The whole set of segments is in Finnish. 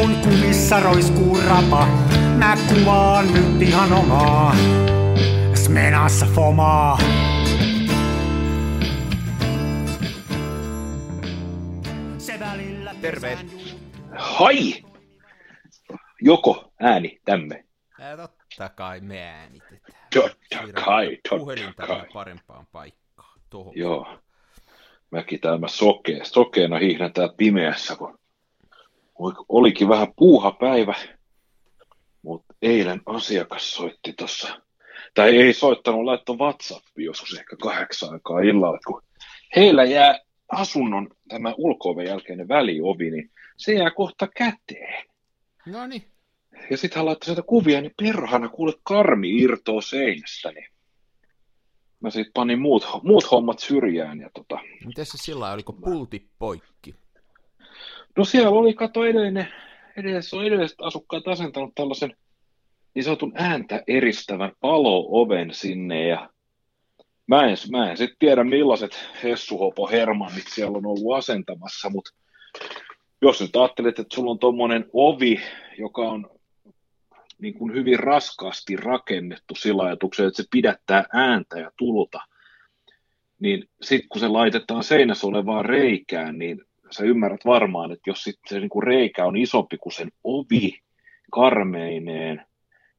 kun kumissa roiskuu rapa, mä kuvaan nyt ihan omaa. Smenassa fomaa. Se välillä Terve. Hai! Joko ääni tämme? Totta kai me äänitetään. Totta kai, totta kai. parempaan paikkaan. Tuohon. Joo. Mäkin täällä sokee, sokeena hiihdän täällä pimeässä, kun olikin vähän puuha päivä, mutta eilen asiakas soitti tuossa, tai ei soittanut, laittoi WhatsAppiin joskus ehkä kahdeksan aikaa illalla, kun heillä jää asunnon tämä ulko jälkeinen väliovi, niin se jää kohta käteen. No niin. Ja sitten hän laittoi sieltä kuvia, niin perhana kuule karmi irtoo seinästä, niin mä sitten panin muut, muut hommat syrjään. Ja tota, Miten se sillä oliko pulti poikki? No siellä oli, kato edellinen, edellis, on edelliset asukkaat asentanut tällaisen niin sanotun ääntä eristävän palo-oven sinne ja mä en, mä en sitten tiedä millaiset Hessuhopo Hermannit siellä on ollut asentamassa, mutta jos nyt ajattelet, että sulla on tuommoinen ovi, joka on niin kuin hyvin raskaasti rakennettu sillä ajatuksella, että se pidättää ääntä ja tulta, niin sitten kun se laitetaan seinässä olevaan reikään, niin sä ymmärrät varmaan, että jos sit se niin kuin reikä on isompi kuin sen ovi karmeineen,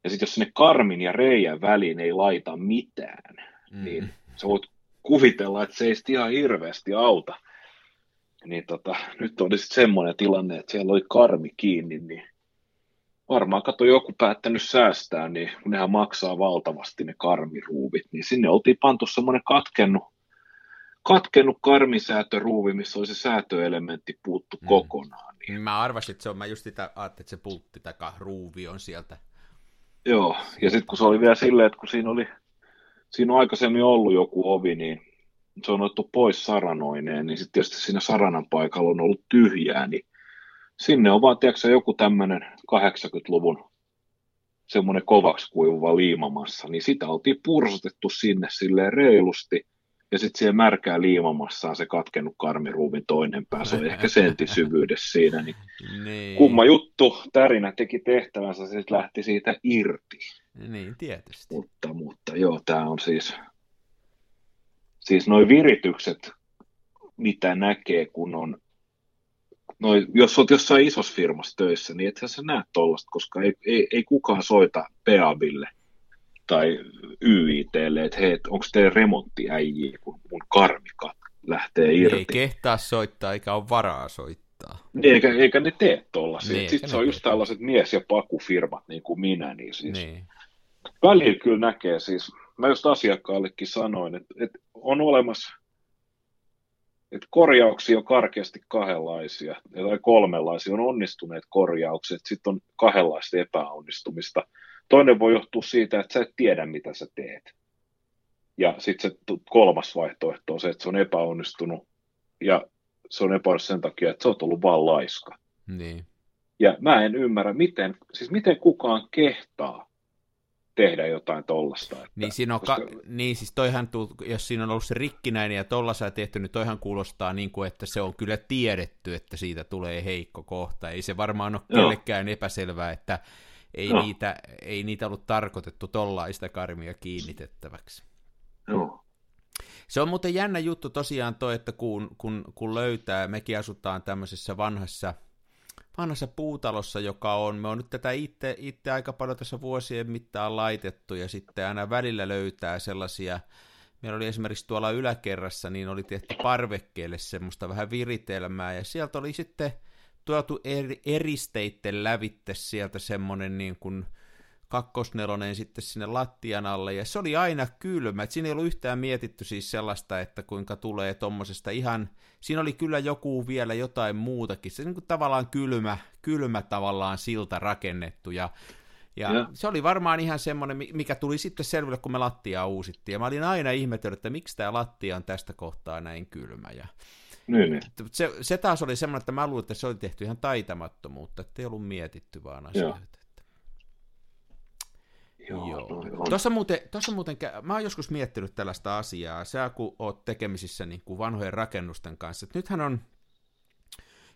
ja sitten jos sinne karmin ja reijän väliin ei laita mitään, Mm. niin sä voit kuvitella, että se ei sit ihan hirveästi auta. Niin tota, nyt oli sitten semmoinen tilanne, että siellä oli karmi kiinni, niin varmaan kato joku päättänyt säästää, niin kun nehän maksaa valtavasti ne karmiruuvit, niin sinne oltiin pantu semmoinen katkennut, katkennut karmisäätöruuvi, missä oli se säätöelementti puuttu Mm. kokonaan. Niin, Mä arvasin, että se on, mä just sitä ajattelin, että se pultti tai ruuvi on sieltä. joo, ja sitten kun se oli vielä silleen, että kun siinä oli, siinä on aikaisemmin ollut joku ovi, niin se on otettu pois saranoineen, niin sitten tietysti siinä saranan paikalla on ollut tyhjää, niin sinne on vaan, tiedätkö, joku tämmöinen 80-luvun semmoinen kovaksi kuivuva liimamassa, niin sitä oltiin pursotettu sinne silleen reilusti, ja sitten siihen märkää liimamassaan se katkennut karmiruuvin toinen pää, se on ehkä sentin syvyydessä siinä, niin Niin. kumma juttu, tärinä teki tehtävänsä, se lähti siitä irti. Niin, tietysti. Mutta, mutta joo, tämä on siis, siis noin viritykset, mitä näkee, kun on, noi, jos olet jossain isossa firmassa töissä, niin ethän sä näe tollasta, koska ei, ei, ei kukaan soita Peabille tai YITlle, että hei, onko teidän remonttiäjiä, kun mun karmikat lähtee irti. Ei kehtaa soittaa, eikä ole varaa soittaa. Niin, eikä, eikä ne tee tollasia. Niin, Sitten eikä se on just tällaiset mies- ja pakufirmat, niin kuin minä, niin siis Niin. välillä kyllä näkee siis, mä just asiakkaallekin sanoin, että, että on olemassa, että korjauksia on karkeasti kahdenlaisia, tai kolmenlaisia, on onnistuneet korjaukset, sitten on kahdenlaista epäonnistumista. Toinen voi johtua siitä, että sä et tiedä, mitä sä teet. Ja sitten se tu- kolmas vaihtoehto on se, että se on epäonnistunut, ja se on epäonnistunut sen takia, että sä oot ollut vaan laiska. Niin. Ja mä en ymmärrä, miten, siis miten kukaan kehtaa tehdä jotain tollasta. Että, Niin, siinä on koska, ka- niin siis toihan, tuu, jos siinä on ollut se rikkinäinen ja tollasa tehty, niin toihan kuulostaa niin kuin, että se on kyllä tiedetty, että siitä tulee heikko kohta. Ei se varmaan ole Joo. kellekään epäselvää, että ei, Joo. niitä, ei niitä ollut tarkoitettu tollaista karmia kiinnitettäväksi. joo, Se on muuten jännä juttu tosiaan toi, että kun, kun, kun löytää, mekin asutaan tämmöisessä vanhassa, vanhassa puutalossa, joka on, me on nyt tätä itse, itse aika paljon tässä vuosien mittaan laitettu, ja sitten aina välillä löytää sellaisia, meillä oli esimerkiksi tuolla yläkerrassa, niin oli tehty parvekkeelle semmoista vähän viritelmää, ja sieltä oli sitten tuotu eri, eristeitten lävitte sieltä semmoinen niin kuin, kakkosnelonen sitten sinne lattian alle, ja se oli aina kylmä, että siinä ei ollut yhtään mietitty siis sellaista, että kuinka tulee tommosesta ihan, siinä oli kyllä joku vielä jotain muutakin, se niin kuin tavallaan kylmä, kylmä tavallaan silta rakennettu, ja ja se oli varmaan ihan semmoinen, mi- mikä tuli sitten selville, kun me lattiaa uusittiin. Ja mä olin aina ihmetellyt, että miksi tämä lattia on tästä kohtaa näin kylmä. Ja niin, niin. se, se taas oli semmoinen, että mä luulin, että se oli tehty ihan taitamattomuutta, että ei ollut mietitty vaan asioita. Että. Joo, Joo. on. Tuossa muuten, tuossa muuten, mä oon joskus miettinyt tällaista asiaa, sä kun oot tekemisissä niin kuin vanhojen rakennusten kanssa, että nythän on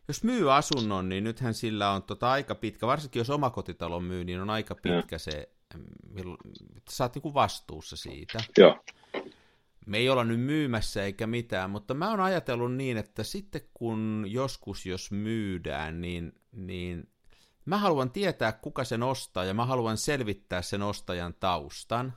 jos myy asunnon, niin nythän sillä on tota aika pitkä, varsinkin jos omakotitalon myy, niin on aika pitkä ja. se, sä oot niinku vastuussa siitä. Joo. Me ei olla nyt myymässä eikä mitään, mutta mä oon ajatellut niin, että sitten kun joskus jos myydään, niin, niin mä haluan tietää, kuka sen ostaa, ja mä haluan selvittää sen ostajan taustan.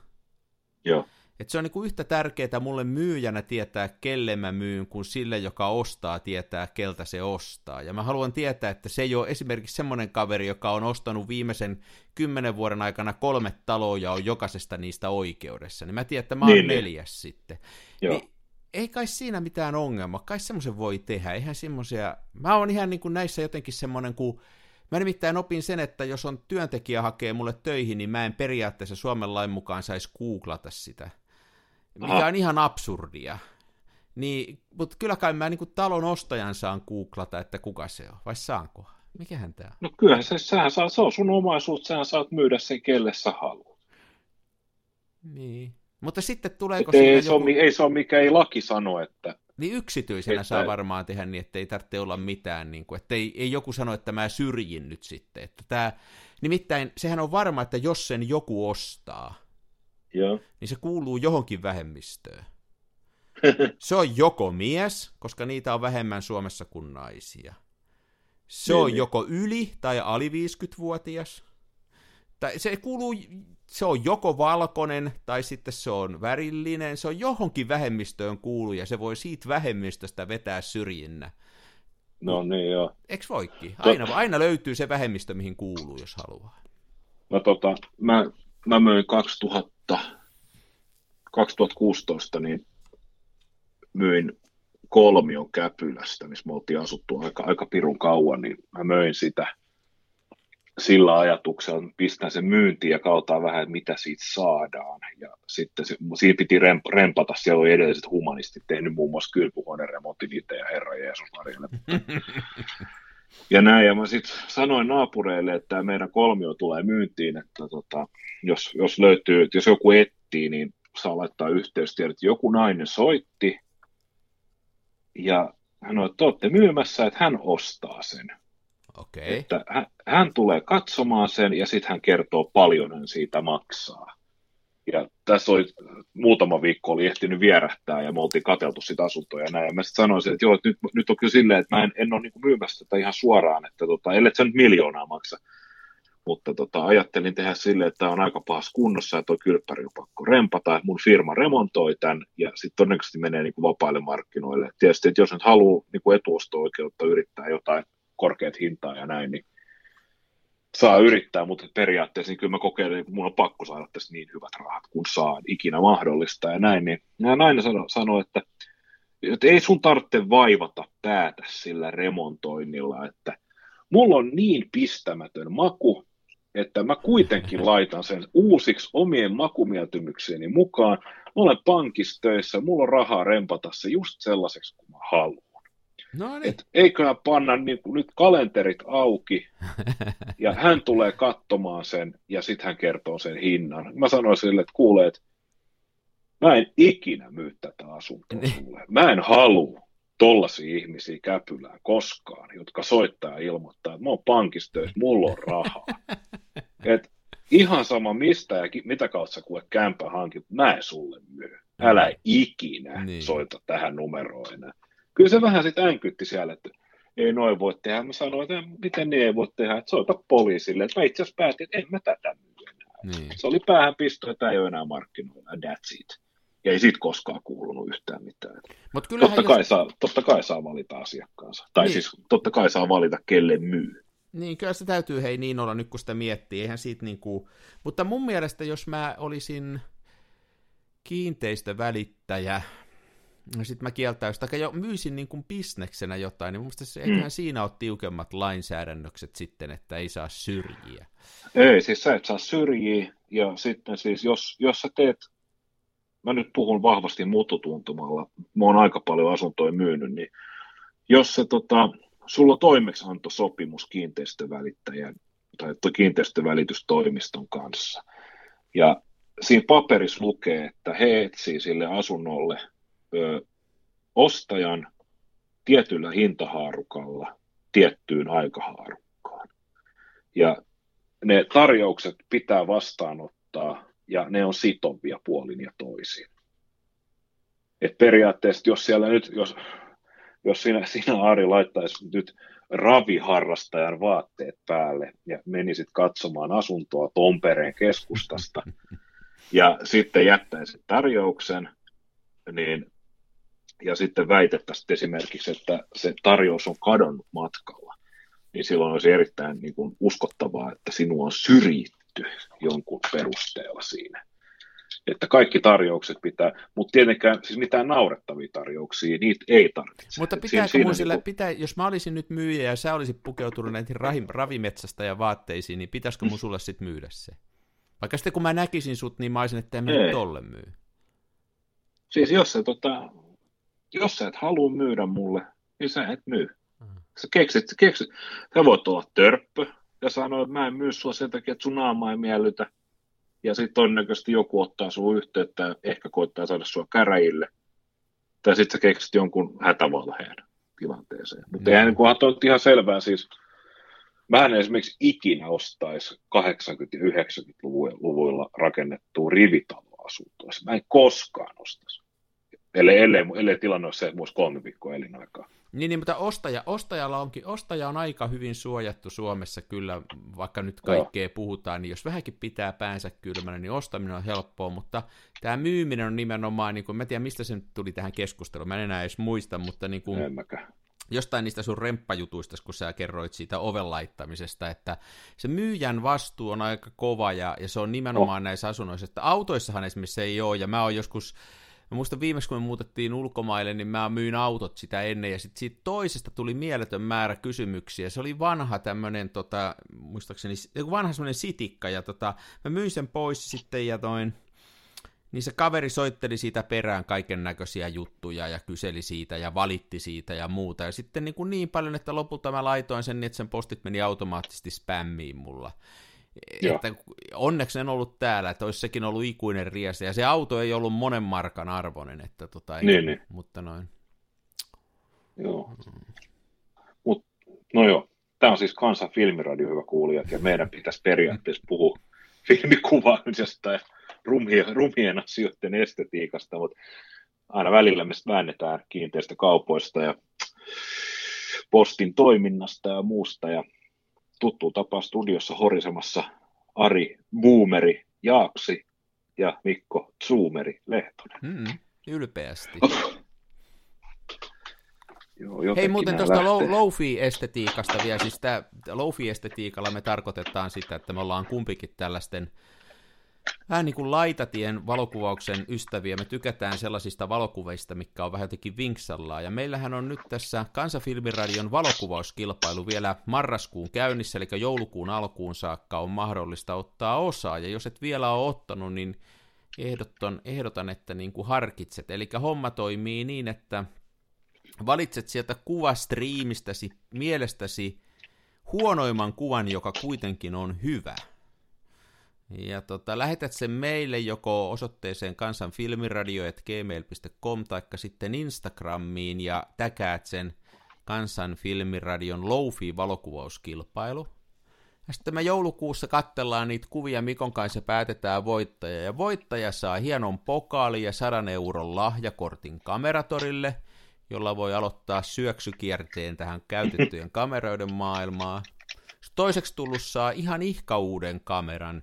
Joo. Et se on niinku yhtä tärkeää mulle myyjänä tietää, kelle mä myyn, kuin sille, joka ostaa, tietää, keltä se ostaa. Ja mä haluan tietää, että se ei ole esimerkiksi semmoinen kaveri, joka on ostanut viimeisen kymmenen vuoden aikana kolme taloa ja on jokaisesta niistä oikeudessa. Niin mä tiedän, että mä oon niin, niin. neljäs niin. sitten. Joo. Niin, ei kai siinä mitään ongelmaa, kai semmoisen voi tehdä, eihän semmoisia, mä oon ihan niin kuin näissä jotenkin semmoinen, kun Mä nimittäin opin sen, että jos on työntekijä hakee mulle töihin, niin mä en periaatteessa Suomen lain mukaan saisi googlata sitä mikä Aha. on ihan absurdia. Niin, mutta kyllä kai mä niin talon ostajan saan googlata, että kuka se on, vai saanko? Mikähän tämä on? No kyllähän se, sähän saa, se on sun omaisuus, sähän saat myydä sen kelle sä haluat. Niin. Mutta sitten tuleeko ei, joku... se on, ei se ole mikä ei laki sano, että... Niin yksityisenä että... saa varmaan tehdä niin, että ei tarvitse olla mitään, niin kuin, että ei, ei joku sano, että mä syrjin nyt sitten. Että tämä... Nimittäin sehän on varma, että jos sen joku ostaa, Joo. niin se kuuluu johonkin vähemmistöön. Se on joko mies, koska niitä on vähemmän Suomessa kuin naisia. Se niin, on niin. joko yli tai ali 50-vuotias. Tai se kuuluu, se on joko valkoinen tai sitten se on värillinen. Se on johonkin vähemmistöön kuulu ja se voi siitä vähemmistöstä vetää syrjinnä. No niin joo. Eks voikin? Aina, aina löytyy se vähemmistö, mihin kuuluu, jos haluaa. No tota, mä, mä möin 2000 2016 niin myin kolmion Käpylästä, missä me oltiin asuttu aika, aika pirun kauan, niin mä möin sitä sillä ajatuksella, että pistän sen myyntiin ja kautaan vähän, että mitä siitä saadaan. Ja sitten se, siinä piti remp, rempata, siellä oli edelliset humanistit tehnyt muun muassa kylpyhuoneremontin itse ja Herra Jeesus Marjalle. ja näin, ja mä sitten sanoin naapureille, että tämä meidän kolmio tulee myyntiin, että tota, jos, jos löytyy, jos joku etsii, niin saa laittaa yhteystiedot. Joku nainen soitti ja hän sanoi, että olette myymässä, että hän ostaa sen. Okay. Että hän, hän tulee katsomaan sen ja sitten hän kertoo paljon hän siitä maksaa. Ja tässä oli muutama viikko oli ehtinyt vierähtää ja me oltiin katseltu sitä asuntoa ja näin. Ja mä sitten sanoisin, että joo, että nyt, nyt on kyllä silleen, että mä en, en ole niin myymässä tätä ihan suoraan, että tota, ellei se nyt miljoonaa maksa, mutta tota, ajattelin tehdä sille, että tämä on aika pahassa kunnossa ja tuo kylppäri on pakko rempata, että mun firma remontoi tämän ja sitten todennäköisesti menee niin kuin vapaille markkinoille. Tietysti, että jos nyt haluaa niin etuosto-oikeutta yrittää jotain korkeat hintaa ja näin, niin saa yrittää, mutta periaatteessa niin kyllä mä kokeilen, että mun on pakko saada tässä niin hyvät rahat, kun saan ikinä mahdollista ja näin, niin ja näin sanoi, sano, että, että ei sun tarvitse vaivata päätä sillä remontoinnilla, että mulla on niin pistämätön maku, että mä kuitenkin laitan sen uusiksi omien makumieltymyksieni mukaan. Mä olen pankissa töissä, mulla on rahaa rempata se just sellaiseksi kuin mä haluan. No niin. Et eiköhän panna niin kuin nyt kalenterit auki ja hän tulee katsomaan sen ja sitten hän kertoo sen hinnan. Mä sanoin sille, että kuulee, että mä en ikinä myy tätä asuntoa niin. sulle. Mä en halua tollaisia ihmisiä käpylään koskaan, jotka soittaa ja ilmoittaa, että mä oon pankissa töissä, mulla on rahaa. Et ihan sama mistä ja mitä kautta sä kuule kämpä hankit, mä en sulle myy. Älä ikinä niin. soita tähän numeroon enää. Kyllä se vähän sitten änkytti siellä, että ei noin voi tehdä. Mä sanoin, että miten ne ei voi tehdä, että soita poliisille. Että mä itse asiassa päätin, että en mä tätä myy enää. Niin. Se oli päähän pisto, että ei ole enää markkinoilla, that's it. Ja ei siitä koskaan kuulunut yhtään mitään. Mut totta, kai jos... saa, totta kai saa valita asiakkaansa. Tai niin. siis totta kai saa valita, kelle myy. Niin, kyllä se täytyy hei niin olla nyt, kun sitä miettii. Eihän siitä niin kuin... Mutta mun mielestä, jos mä olisin kiinteistövälittäjä, no sitten mä kieltäisin, tai jo myisin niin kuin bisneksenä jotain, niin mun mielestä se, mm. siinä ole tiukemmat lainsäädännökset sitten, että ei saa syrjiä. Ei, siis sä et saa syrjiä, ja sitten siis jos, jos sä teet, mä nyt puhun vahvasti mututuntumalla, mä oon aika paljon asuntoja myynyt, niin jos se tota, sulla on toimeksiantosopimus kiinteistövälittäjän tai kiinteistövälitystoimiston kanssa. Ja siinä paperissa lukee, että he etsii sille asunnolle ö, ostajan tietyllä hintahaarukalla tiettyyn aikahaarukkaan. Ja ne tarjoukset pitää vastaanottaa ja ne on sitovia puolin ja toisin. Et periaatteessa, jos siellä nyt, jos, jos sinä, sinä Ari laittaisi nyt raviharrastajan vaatteet päälle ja menisit katsomaan asuntoa Tompereen keskustasta ja sitten jättäisit tarjouksen, niin, ja sitten väitettäisiin esimerkiksi, että se tarjous on kadonnut matkalla, niin silloin olisi erittäin niin kuin, uskottavaa, että sinua on syrjitty jonkun perusteella siinä että kaikki tarjoukset pitää, mutta tietenkään siis mitään naurettavia tarjouksia, niitä ei tarvitse. Mutta pitääkö siinä, mun sillä, niin kuin... pitää, jos mä olisin nyt myyjä ja sä olisit pukeutunut näihin ravimetsästä ja vaatteisiin, niin pitäisikö mun sulle sitten myydä se? Vaikka sitten kun mä näkisin sut, niin mä olisin, että en mä nyt tolle myy. Siis jos sä, tota, jos sä et halua myydä mulle, niin sä et myy. Hmm. Sä keksit, sä keksit. Sä voit olla törppö ja sanoa, että mä en myy sua sen takia, että sun naama ei miellytä ja sitten todennäköisesti joku ottaa sinua yhteyttä ja ehkä koittaa saada sinua käräjille. Tai sitten sä keksit jonkun hätävalheen tilanteeseen. Mutta eihän niin ihan selvää siis, Mä en esimerkiksi ikinä ostaisi 80- ja 90-luvuilla rakennettua rivitaloasuntoa. Mä en koskaan ostaisi. Ellei, ellei, ellei tilanne ole se, että kolme viikkoa elinaikaa. Niin, niin, mutta ostaja, ostajalla onkin, ostaja on aika hyvin suojattu Suomessa kyllä, vaikka nyt kaikkea Joo. puhutaan, niin jos vähänkin pitää päänsä kylmänä, niin ostaminen on helppoa, mutta tämä myyminen on nimenomaan, niin kuin, mä en tiedä mistä se nyt tuli tähän keskusteluun, mä en enää edes muista, mutta niin kuin, jostain niistä sun remppajutuista, kun sä kerroit siitä oven laittamisesta, että se myyjän vastuu on aika kova ja, ja se on nimenomaan oh. näissä asunnoissa, että autoissahan esimerkiksi se ei ole, ja mä oon joskus Mä muistan viimeksi, kun me muutettiin ulkomaille, niin mä myin autot sitä ennen, ja sitten siitä toisesta tuli mieletön määrä kysymyksiä. Se oli vanha tämmönen, tota, muistaakseni, vanha semmoinen sitikka, ja tota, mä myin sen pois sitten, ja toin, niin se kaveri soitteli siitä perään kaiken näköisiä juttuja ja kyseli siitä ja valitti siitä ja muuta. Ja sitten niin, kuin niin paljon, että lopulta mä laitoin sen niin, että sen postit meni automaattisesti spämmiin mulla. Joo. Että onneksi en ollut täällä, että olisi sekin ollut ikuinen riesa. Ja se auto ei ollut monen markan arvoinen, että tota, ei, niin, niin. mutta noin. Joo. Mm. Mut, no joo, tämä on siis Kansan filmiradio, hyvä kuulijat, ja meidän pitäisi periaatteessa puhua filmikuvaamisesta ja rumien, rumien asioiden estetiikasta, mutta aina välillä me väännetään kiinteistökaupoista ja postin toiminnasta ja muusta, ja tuttu tapa studiossa horisemassa Ari Boomeri Jaaksi ja Mikko Zoomeri Lehtonen. Mm, ylpeästi. Joo, Hei muuten tuosta low-fi-estetiikasta vielä, siis tämä low-fi-estetiikalla me tarkoitetaan sitä, että me ollaan kumpikin tällaisten vähän niin kuin laitatien valokuvauksen ystäviä. Me tykätään sellaisista valokuvista, mikä on vähän jotenkin vinksallaan. Ja meillähän on nyt tässä Kansafilmiradion valokuvauskilpailu vielä marraskuun käynnissä, eli joulukuun alkuun saakka on mahdollista ottaa osaa. Ja jos et vielä ole ottanut, niin ehdotan, ehdotan että niin kuin harkitset. Eli homma toimii niin, että valitset sieltä kuvastriimistäsi mielestäsi huonoimman kuvan, joka kuitenkin on hyvä – ja tota, lähetät sen meille joko osoitteeseen kansanfilmiradio.gmail.com tai sitten Instagramiin ja täkäät sen kansanfilmiradion Loufi valokuvauskilpailu. Ja sitten me joulukuussa kattellaan niitä kuvia, Mikon kanssa päätetään voittaja. Ja voittaja saa hienon pokaali ja 100 euron lahjakortin kameratorille, jolla voi aloittaa syöksykierteen tähän käytettyjen kameroiden maailmaan. Toiseksi tullut saa ihan ihka uuden kameran,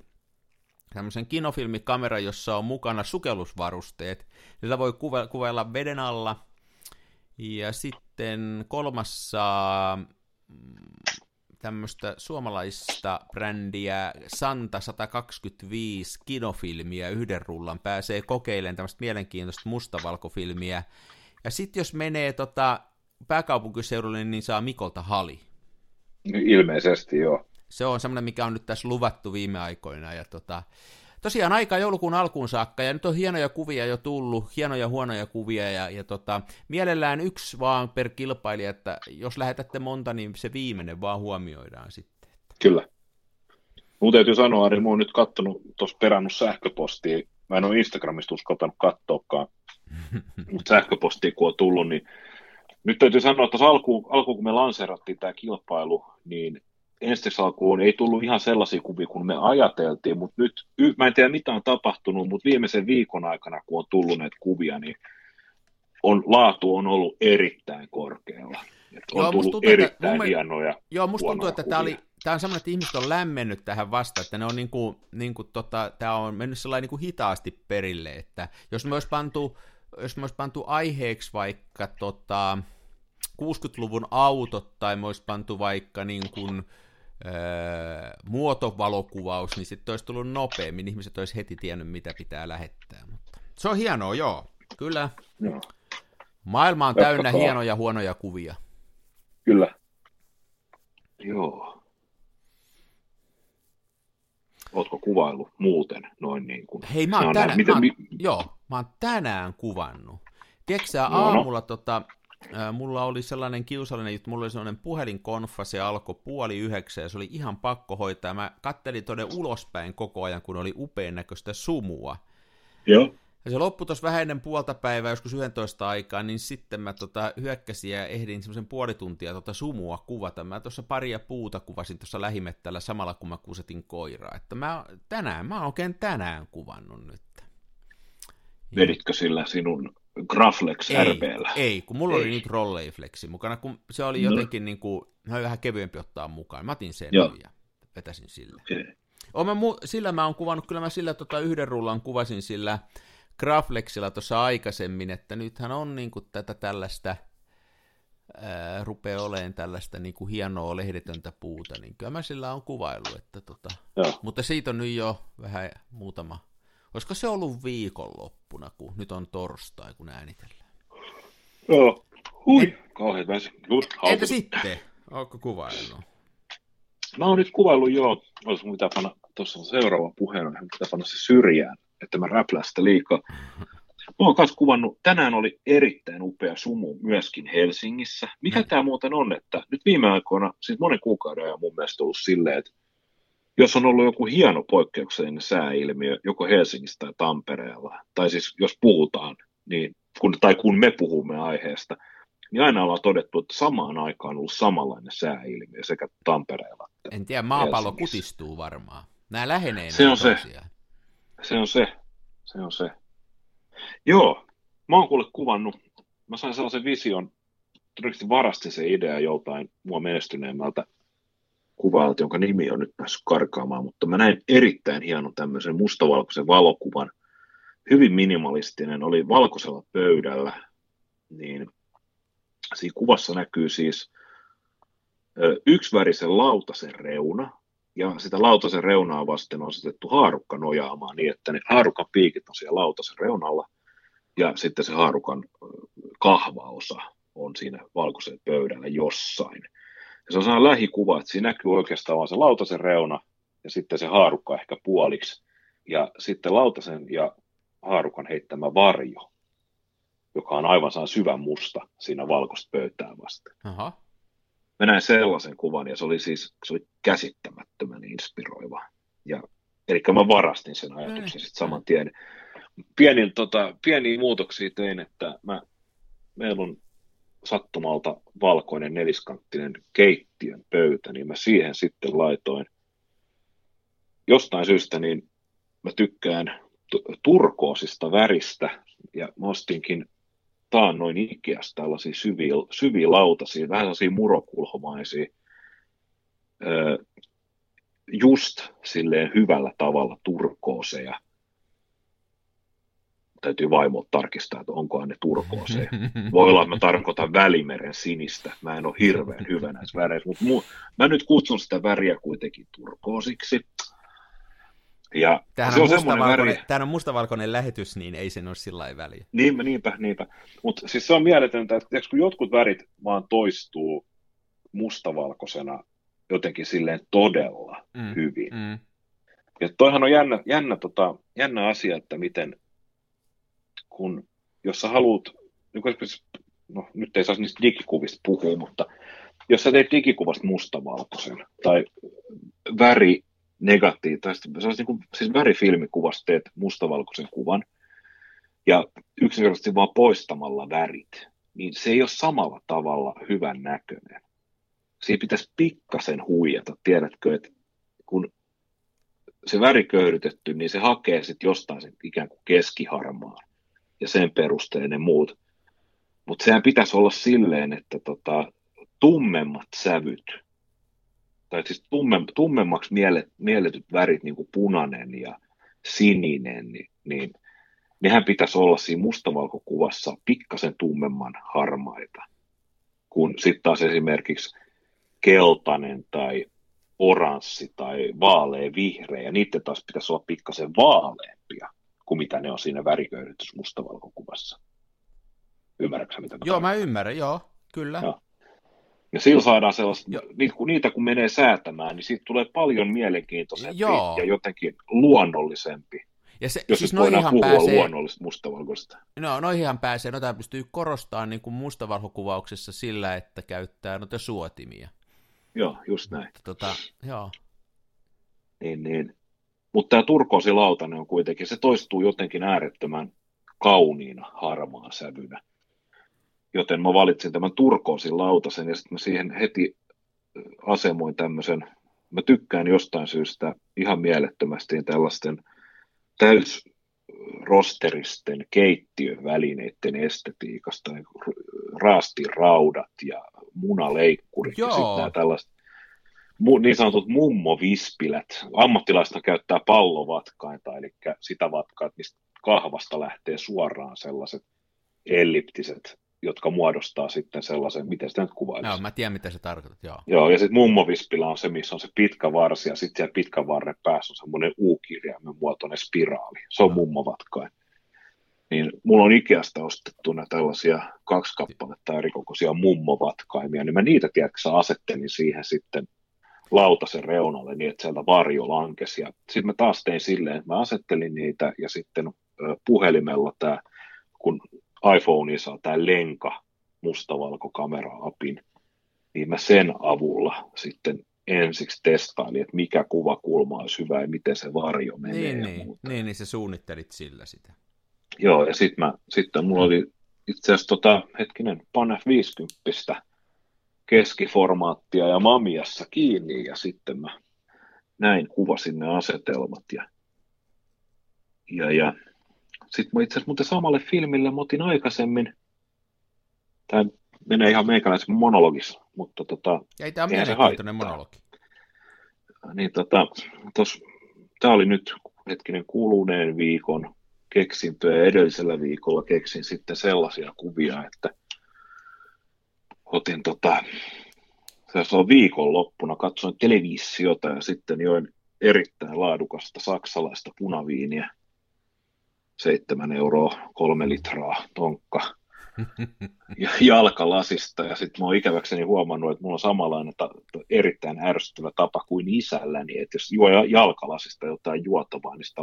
tämmöisen kinofilmikameran, jossa on mukana sukellusvarusteet. Niitä voi kuve- kuvailla veden alla. Ja sitten kolmas saa mm, tämmöistä suomalaista brändiä Santa 125 kinofilmiä yhden rullan. Pääsee kokeilemaan tämmöistä mielenkiintoista mustavalkofilmiä. Ja sitten jos menee tota pääkaupunkiseudulle, niin saa Mikolta hali. Ilmeisesti joo se on semmoinen, mikä on nyt tässä luvattu viime aikoina. Ja tota, tosiaan aika joulukuun alkuun saakka, ja nyt on hienoja kuvia jo tullut, hienoja huonoja kuvia, ja, ja tota, mielellään yksi vaan per kilpailija, että jos lähetätte monta, niin se viimeinen vaan huomioidaan sitten. Kyllä. Mun täytyy sanoa, Ari, mä oon nyt kattonut, tuossa perannut sähköpostia, mä en ole Instagramista uskaltanut katsoakaan, mutta sähköpostia kun on tullut, niin nyt täytyy sanoa, että alkuun, alkuun kun me lanseerattiin tämä kilpailu, niin ensi alkuun ei tullut ihan sellaisia kuvia kuin me ajateltiin, mutta nyt, mä en tiedä mitä on tapahtunut, mutta viimeisen viikon aikana, kun on tullut näitä kuvia, niin on, laatu on ollut erittäin korkealla. on joo, tullut tuntuu, erittäin että, hienoja Joo, musta tuntuu, että tämä oli, tämä on semmoinen, että ihmiset on lämmennyt tähän vasta, että ne on niin kuin, niin kuin tota, tämä on mennyt sellainen niin kuin hitaasti perille, että jos me olisi pantu, jos me olisi pantu aiheeksi vaikka tota, 60-luvun autot, tai me olisi pantu vaikka niin kuin, öö, muotovalokuvaus, niin sitten olisi tullut nopeammin, ihmiset olisi heti tiennyt, mitä pitää lähettää. Mutta se on hienoa, joo, kyllä. Joo. Maailma on täynnä Jatkakaa. hienoja huonoja kuvia. Kyllä. Joo. Ootko kuvailu muuten noin niin kuin? Hei, mä oon, tänään, miten, mä oon, mi... joo, mä oon tänään kuvannut. Tiedätkö no, aamulla no. tota, mulla oli sellainen kiusallinen juttu, mulla oli sellainen puhelinkonfa, se alkoi puoli yhdeksän ja se oli ihan pakko hoitaa. Mä kattelin todella ulospäin koko ajan, kun oli upean näköistä sumua. Joo. Ja se loppui tuossa vähän ennen puolta päivää, joskus 11 aikaa, niin sitten mä tota, hyökkäsin ja ehdin semmoisen puoli tuntia tota sumua kuvata. Mä tuossa paria puuta kuvasin tuossa lähimettällä samalla, kun mä kusetin koiraa. Että mä, tänään, mä oon oikein tänään kuvannut nyt. Veditkö sillä sinun Graflex ei, RPllä? Ei, kun mulla ei. oli nyt Rolleiflexi mukana, kun se oli no. jotenkin niin kuin, vähän kevyempi ottaa mukaan. Mä otin sen Joo. ja vetäsin sillä. Okay. Mä mu- sillä mä oon kuvannut, kyllä mä sillä tota yhden rullan kuvasin sillä Graflexilla tuossa aikaisemmin, että nythän on niin kuin tätä tällaista, ää, rupeaa olemaan tällaista niin kuin hienoa lehdetöntä puuta, niin kyllä mä sillä on kuvailu, että tota, mutta siitä on nyt jo vähän muutama, olisiko se ollut viikonloppuna, kun nyt on torstai, kun äänitellään. Joo, hui, En, kauhean väsi. Entä sitten, onko kuvailu? Mä oon nyt kuvaillut jo, olisi mitä panna tuossa seuraava puheen, mitä panna se syrjään että mä räplästä liikaa. Mä oon kanssa kuvannut, tänään oli erittäin upea sumu myöskin Helsingissä. Mikä mm. tämä muuten on, että nyt viime aikoina, siis monen kuukauden ajan mun mielestä ollut silleen, että jos on ollut joku hieno poikkeuksellinen sääilmiö, joko Helsingissä tai Tampereella, tai siis jos puhutaan, niin, kun, tai kun me puhumme aiheesta, niin aina ollaan todettu, että samaan aikaan on ollut samanlainen sääilmiö sekä Tampereella. En tiedä, maapallo kutistuu varmaan. Nämä lähenee se on se. Se on se. Se on se. Joo, mä oon kuule kuvannut, mä sain sellaisen vision, todennäköisesti varastin se idea joltain mua menestyneemmältä kuvaalta, jonka nimi on nyt päässyt karkaamaan, mutta mä näin erittäin hienon tämmöisen mustavalkoisen valokuvan, hyvin minimalistinen, oli valkoisella pöydällä, niin siinä kuvassa näkyy siis yksivärisen lautasen reuna, ja sitä lautasen reunaa vasten on asetettu haarukka nojaamaan niin, että ne haarukan piikit on siellä lautasen reunalla ja sitten se haarukan kahvaosa on siinä valkoisen pöydällä jossain. Ja se on sellainen lähikuva, että siinä näkyy oikeastaan vain se lautasen reuna ja sitten se haarukka ehkä puoliksi ja sitten lautasen ja haarukan heittämä varjo, joka on aivan syvän musta siinä valkoista pöytää vasten. Aha mä näin sellaisen kuvan ja se oli siis se oli käsittämättömän inspiroiva. Ja, eli mä varastin sen ajatuksen sitten saman tien. Pienin, tota, pieniä muutoksia tein, että mä, meillä on sattumalta valkoinen neliskanttinen keittiön pöytä, niin mä siihen sitten laitoin jostain syystä, niin mä tykkään turkoosista väristä, ja mä ostinkin taannoin Ikeasta tällaisia syviä, syviä lautasia, vähän sellaisia murokulhomaisia, just silleen hyvällä tavalla turkooseja. Täytyy vaimo tarkistaa, että onko ne turkooseja. Voi olla, että mä tarkoitan välimeren sinistä. Mä en ole hirveän hyvä näissä väreissä, mutta mu- mä nyt kutsun sitä väriä kuitenkin turkoosiksi. Ja tämähän se on, on mustavalkoinen, väri... tämähän on mustavalkoinen lähetys, niin ei sen ole sillä väliä. Niinpä, niinpä, niinpä. Mutta siis se on mieletöntä, että kun jotkut värit vaan toistuu mustavalkoisena jotenkin silleen todella mm, hyvin. Mm. Ja toihan on jännä, jännä, tota, jännä asia, että miten, kun, jos sä haluat, niin no nyt ei saisi niistä digikuvista puhua, mutta jos sä teet digikuvasta mustavalkoisen tai väri negatiivista, se olisi niin kuin, siis värifilmikuvasta teet mustavalkoisen kuvan, ja yksinkertaisesti vaan poistamalla värit, niin se ei ole samalla tavalla hyvän näköinen. Siinä pitäisi pikkasen huijata, tiedätkö, että kun se väri köyrytetty, niin se hakee sitten jostain sen ikään kuin keskiharmaan ja sen perusteella ne muut. Mutta sehän pitäisi olla silleen, että tota, tummemmat sävyt, tai siis tumme, tummemmaksi miele, mielletyt värit, niin kuin punainen ja sininen, niin, niin nehän pitäisi olla siinä mustavalkokuvassa pikkasen tummemman harmaita, kun sitten taas esimerkiksi keltainen tai oranssi tai vaalea vihreä, ja niiden taas pitäisi olla pikkasen vaaleampia kuin mitä ne on siinä väriköydytys mustavalkokuvassa. Ymmärrätkö mitä Joo, mä ymmärrän, joo, kyllä. Joo. Ja sillä saadaan sellaista, niitä kun, niitä kun menee säätämään, niin siitä tulee paljon mielenkiintoisempi Joo. ja jotenkin luonnollisempi. Ja se, Jos siis siis voidaan puhua pääsee, luonnollista mustavalkoista. no, noihinhan pääsee, noita pystyy korostamaan niin kuin mustavalhokuvauksessa sillä, että käyttää noita suotimia. Joo, just näin. Tota, joo. Niin, niin. Mutta tämä turkoosilautanen on kuitenkin, se toistuu jotenkin äärettömän kauniina harmaan sävynä. Joten mä valitsin tämän turkoosin lautasen ja sitten mä siihen heti asemoin tämmöisen, mä tykkään jostain syystä ihan mielettömästi tällaisten täysrosteristen keittiövälineiden estetiikasta, niin raastiraudat ja munaleikkurit ja Joo. sitten nämä tällaiset niin sanotut mummovispilät. Ammattilaista käyttää pallovatkainta, eli sitä vatkaa, mistä kahvasta lähtee suoraan sellaiset elliptiset, jotka muodostaa sitten sellaisen, miten sitä nyt kuvailisi? Joo, mä tiedän mitä se tarkoitat, joo. Joo, ja sitten mummovispila on se, missä on se pitkä varsi, ja sitten siellä pitkän varren päässä on semmoinen U-kirjaimen muotoinen spiraali. Se on mummovatkain. Niin mulla on Ikeasta ostettuna tällaisia kaksi kappaletta erikokoisia mummovatkaimia, niin mä niitä, tiedätkö, asettelin siihen sitten lautasen reunalle niin, että sieltä varjo lankesi. Ja sitten mä taas tein silleen, että mä asettelin niitä, ja sitten puhelimella tämä, kun iPhone saa tämä lenka mustavalkokamera-apin, niin mä sen avulla sitten ensiksi testailin, että mikä kuvakulma olisi hyvä ja miten se varjo menee. Niin, ja niin, muuta. niin, niin se suunnittelit sillä sitä. Joo, ja sitten mä, sitten mulla oli itse asiassa tota, hetkinen, Pan 50 keskiformaattia ja Mamiassa kiinni, ja sitten mä näin kuvasin ne asetelmat, ja, ja, ja sitten mä itse asiassa muuten samalle filmille mä otin aikaisemmin, tämä menee ihan meikäläisen monologissa, mutta tota, ei tämä ole Eihän se haittaa. monologi. niin tota, tos, tämä oli nyt hetkinen kuluneen viikon keksintö ja edellisellä viikolla keksin sitten sellaisia kuvia, että otin tota, se on viikonloppuna, katsoin televisiota ja sitten join erittäin laadukasta saksalaista punaviiniä, seitsemän euroa, kolme litraa, tonkka, ja jalkalasista, ja sitten mä oon ikäväkseni huomannut, että mulla on samanlainen ta- erittäin ärsyttävä tapa kuin isälläni, että jos juo ja- jalkalasista jotain juotavaa, niin sitä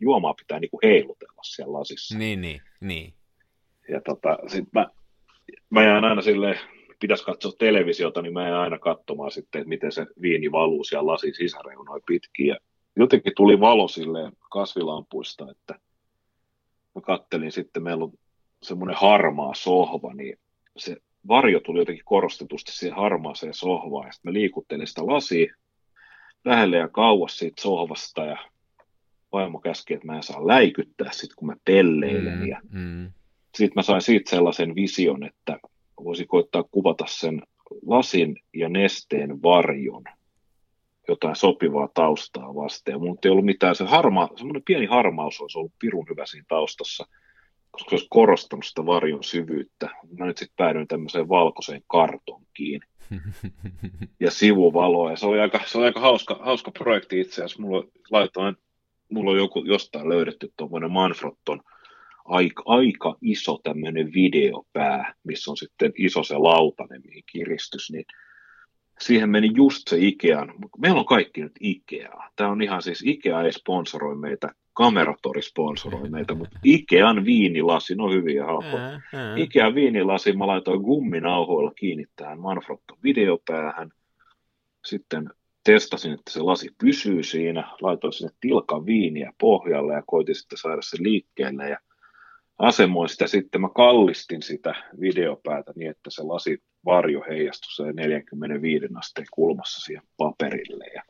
juomaa pitää niinku heilutella siellä lasissa. Niin, niin, niin. Ja tota, sit mä, mä jään aina silleen, pitäisi katsoa televisiota, niin mä jään aina katsomaan sitten, että miten se viini valuu siellä lasin sisäreunoin pitkin. Ja jotenkin tuli valo silleen kasvilampuista, että mä kattelin sitten, meillä on semmoinen harmaa sohva, niin se varjo tuli jotenkin korostetusti siihen harmaaseen sohvaan, ja sitten mä liikuttelin sitä lasia lähelle ja kauas siitä sohvasta, ja vaimo käski, että mä en saa läikyttää sit, kun mä pelleilen, Mm, ja mm. sitten mä sain siitä sellaisen vision, että voisi koittaa kuvata sen lasin ja nesteen varjon jotain sopivaa taustaa vasten. Ja ei ollut mitään, se harma, semmoinen pieni harmaus olisi ollut pirun hyvä siinä taustassa, koska se olisi korostanut sitä varjon syvyyttä. Mä nyt sitten päädyin tämmöiseen valkoiseen kartonkiin ja sivuvaloa, ja se oli aika, se oli aika hauska, hauska projekti itse asiassa. Mulla laitoin, mulla on joku jostain löydetty tuommoinen Manfrotton aika, aika iso tämmöinen videopää, missä on sitten iso se lautanen, mihin kiristys, niin siihen meni just se Ikean, meillä on kaikki nyt Ikeaa. Tämä on ihan siis, Ikea ei sponsoroi meitä, Kameratori sponsoroi meitä, mutta Ikean viinilasi, no hyviä halpoja. Ää. Ikean viinilasi mä laitoin gumminauhoilla kiinni tähän Manfrotton videopäähän. Sitten testasin, että se lasi pysyy siinä, laitoin sinne tilkan viiniä pohjalle ja koitin sitten saada sen liikkeelle. Ja asemoin sitä sitten, mä kallistin sitä videopäätä niin, että se lasi varjo heijastui se 45 asteen kulmassa siihen paperille ja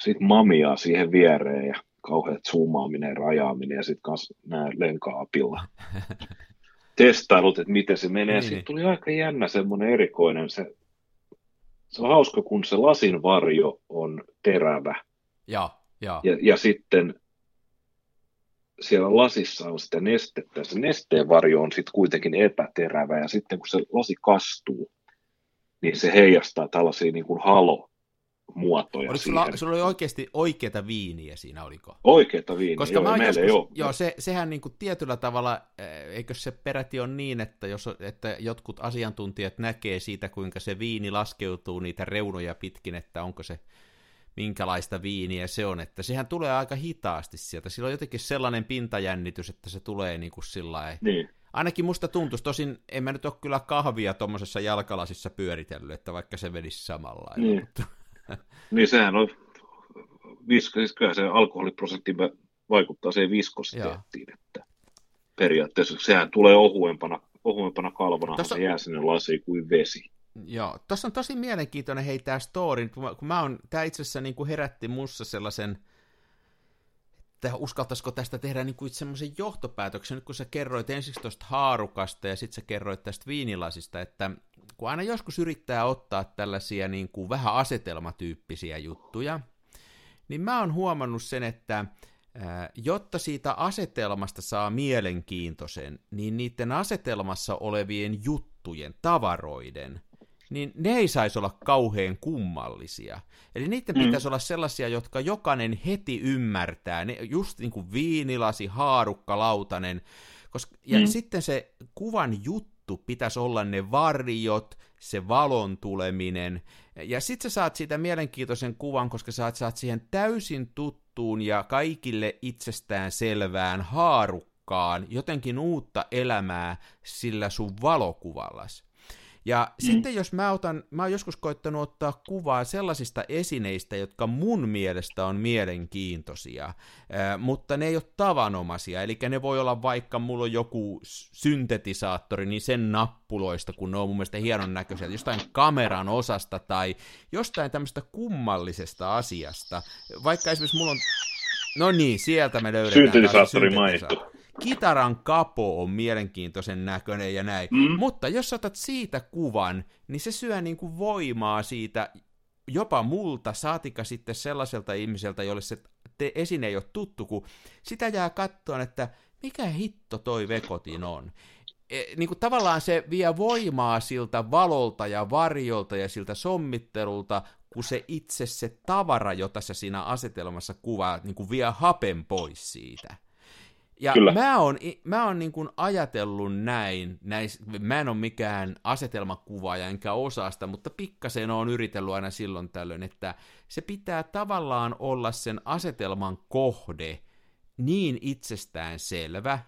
sitten mamiaa siihen viereen ja kauheat zoomaaminen, rajaaminen ja sitten kanssa nämä lenkaapilla testailut, että miten se menee. Niin. Sitten tuli aika jännä semmoinen erikoinen, se, se on hauska, kun se lasin varjo on terävä. Ja, ja. Ja, ja sitten siellä lasissa on sitä nestettä, ja se nesteen varjo on sitten kuitenkin epäterävä, ja sitten kun se lasi kastuu, niin se heijastaa tällaisia niin kuin halo muotoja Oliko sulla, sulla oli oikeasti oikeita viiniä siinä, oliko? Oikeita viiniä, Koska joo, mä joskus, joo. joo se, sehän niin kuin tietyllä tavalla, eh, eikö se peräti ole niin, että, jos, että jotkut asiantuntijat näkee siitä, kuinka se viini laskeutuu niitä reunoja pitkin, että onko se minkälaista viiniä se on, että sehän tulee aika hitaasti sieltä. Sillä on jotenkin sellainen pintajännitys, että se tulee niin kuin sillä niin. Ainakin musta tuntuisi, tosin en mä nyt ole kyllä kahvia tuommoisessa jalkalasissa pyöritellyt, että vaikka se vedisi samalla. Niin. Mutta... niin sehän on, siis kyllä se alkoholiprosentti vaikuttaa siihen viskositeettiin, että periaatteessa sehän tulee ohuempana, ohuempana kalvona, Tossa... se jää sinne lasiin kuin vesi. Joo, tuossa on tosi mielenkiintoinen hei tämä story, kun mä, kun mä on, tämä itse asiassa niin kuin herätti mussa sellaisen, että uskaltaisiko tästä tehdä niin kuin semmoisen johtopäätöksen, nyt kun sä kerroit ensiksi tuosta haarukasta ja sitten sä kerroit tästä viinilasista, että kun aina joskus yrittää ottaa tällaisia niin kuin vähän asetelmatyyppisiä juttuja, niin mä oon huomannut sen, että jotta siitä asetelmasta saa mielenkiintoisen, niin niiden asetelmassa olevien juttujen, tavaroiden, niin ne ei saisi olla kauhean kummallisia. Eli niiden mm. pitäisi olla sellaisia, jotka jokainen heti ymmärtää, ne, just niin kuin viinilasi, haarukka, lautanen, koska, ja mm. sitten se kuvan juttu pitäisi olla ne varjot, se valon tuleminen, ja sitten sä saat siitä mielenkiintoisen kuvan, koska sä saat siihen täysin tuttuun ja kaikille itsestään selvään haarukkaan jotenkin uutta elämää sillä sun valokuvallas. Ja mm. sitten jos mä otan, mä oon joskus koittanut ottaa kuvaa sellaisista esineistä, jotka mun mielestä on mielenkiintoisia, mutta ne ei ole tavanomaisia, eli ne voi olla vaikka mulla on joku syntetisaattori, niin sen nappuloista, kun ne on mun mielestä hienon näköisiä, jostain kameran osasta tai jostain tämmöistä kummallisesta asiasta, vaikka esimerkiksi mulla on No niin, sieltä me löydetään. Syntetisaattori mainittu kitaran kapo on mielenkiintoisen näköinen ja näin, mm. mutta jos otat siitä kuvan, niin se syö niin kuin voimaa siitä jopa multa, saatika sitten sellaiselta ihmiseltä, jolle se te esine ei ole tuttu, kun sitä jää kattoon, että mikä hitto toi vekotin on. E, niin kuin tavallaan se vie voimaa siltä valolta ja varjolta ja siltä sommittelulta, kun se itse se tavara, jota sä siinä asetelmassa kuvaat, niin kuin vie hapen pois siitä. Ja Kyllä. mä oon, mä oon niin kuin ajatellut näin, näis, mä en ole mikään asetelmakuvaaja enkä osasta, mutta pikkasen on yritellyt aina silloin tällöin, että se pitää tavallaan olla sen asetelman kohde niin itsestään selvä,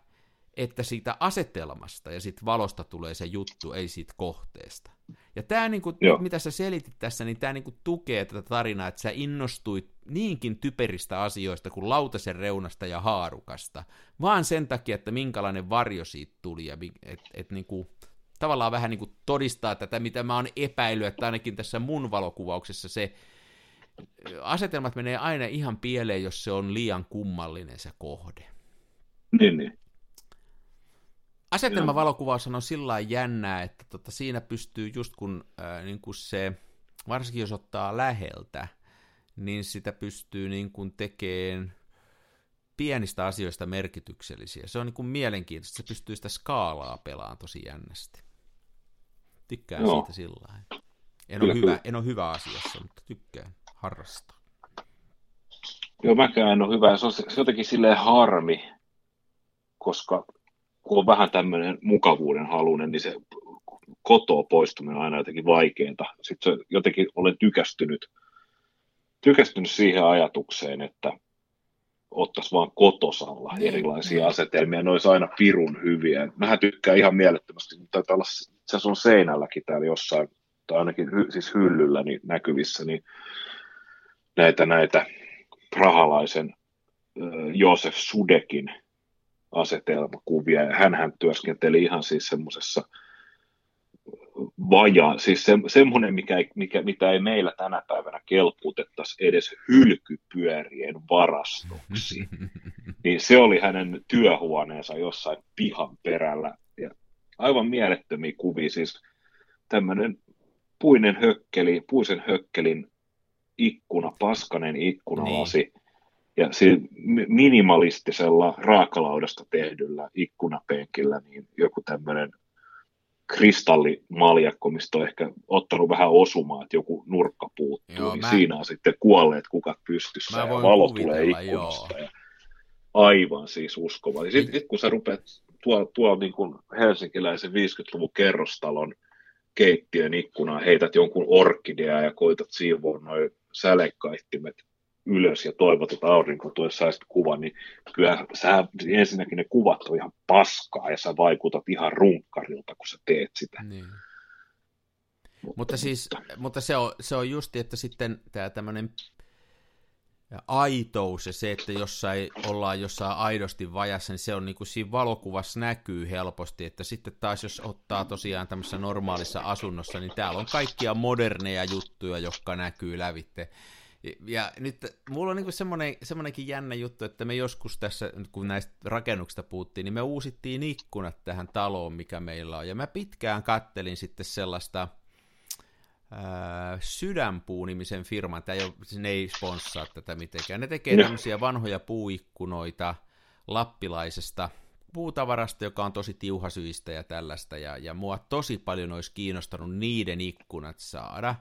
että siitä asetelmasta ja siitä valosta tulee se juttu, ei siitä kohteesta. Ja tämä, niin kuin, mitä sä selitit tässä, niin tämä niin kuin, tukee tätä tarinaa, että sä innostuit niinkin typeristä asioista kuin lautasen reunasta ja haarukasta, vaan sen takia, että minkälainen varjo siitä tuli, ja et, et, niin kuin, tavallaan vähän niin kuin todistaa tätä, mitä mä oon epäillyt, että ainakin tässä mun valokuvauksessa se asetelmat menee aina ihan pieleen, jos se on liian kummallinen se kohde. Niin, niin. Asetelmavalokuvaus on sillä jännää, että tota, siinä pystyy just kun äh, niin kuin se, varsinkin jos ottaa läheltä, niin sitä pystyy niin kuin tekemään pienistä asioista merkityksellisiä. Se on niin kuin mielenkiintoista, se pystyy sitä skaalaa pelaamaan tosi jännästi. Tykkään no. siitä sillä En ole, hyvä, en ole hyvä asiassa, mutta tykkään harrastaa. Joo, mäkään en ole hyvä. Se on, jotenkin silleen harmi, koska kun on vähän tämmöinen mukavuuden halunen, niin se kotoa poistuminen on aina jotenkin vaikeaa. Sitten jotenkin olen tykästynyt, tykästynyt siihen ajatukseen, että ottaisi vaan kotosalla niin. erilaisia asetelmia, ne olisi aina pirun hyviä. Mähän tykkään ihan mielettömästi, mutta taitaa olla, se on seinälläkin täällä jossain, tai ainakin hy, siis hyllyllä niin näkyvissä, niin näitä, näitä prahalaisen Joosef Sudekin asetelmakuvia, ja hän työskenteli ihan siis semmoisessa vaja, siis se, semmoinen, mikä, mikä, mitä ei meillä tänä päivänä kelputettaisi edes hylkypyörien varastoksi, niin se oli hänen työhuoneensa jossain pihan perällä. Ja aivan mielettömiä kuvia, siis tämmöinen puinen hökkeli, puisen hökkelin ikkuna, paskanen ikkunalasi, niin. Ja minimalistisella raakalaudasta tehdyllä ikkunapenkillä, niin joku tämmöinen kristallimaljakko, mistä on ehkä ottanut vähän osumaa, että joku nurkka puuttuu, joo, niin mä... siinä on sitten kuolleet kukat pystyssä ja valo tulee ikkunasta. Ja aivan siis uskova. Sitten sit, kun sä rupeat tuolla tuo niin kuin helsinkiläisen 50-luvun kerrostalon keittiön ikkunaan, heität jonkun orkidea ja koitat siivoa noin sälekkaihtimet ylös ja toivot, että aurinko tuossa saisit kuvan, niin kyllä sä, ensinnäkin ne kuvat on ihan paskaa ja sä vaikutat ihan runkkarilta, kun sä teet sitä. Niin. Mutta, mutta, siis, mutta se, on, se on justi, että sitten tämä tämmöinen aitous ja se, että jossain ollaan jossain aidosti vajassa, niin se on niin kuin siinä valokuvassa näkyy helposti, että sitten taas jos ottaa tosiaan tämmöisessä normaalissa asunnossa, niin täällä on kaikkia moderneja juttuja, jotka näkyy lävitte. Ja nyt mulla on niin semmoinen, semmoinenkin jännä juttu, että me joskus tässä, kun näistä rakennuksista puhuttiin, niin me uusittiin ikkunat tähän taloon, mikä meillä on. Ja mä pitkään kattelin sitten sellaista ää, Sydänpuu-nimisen firman, tämä ei ole, ne ei sponssaa tätä mitenkään. Ne tekee no. tämmöisiä vanhoja puuikkunoita lappilaisesta puutavarasta, joka on tosi tiuhasyistä ja tällaista. Ja, ja mua tosi paljon olisi kiinnostanut niiden ikkunat saada.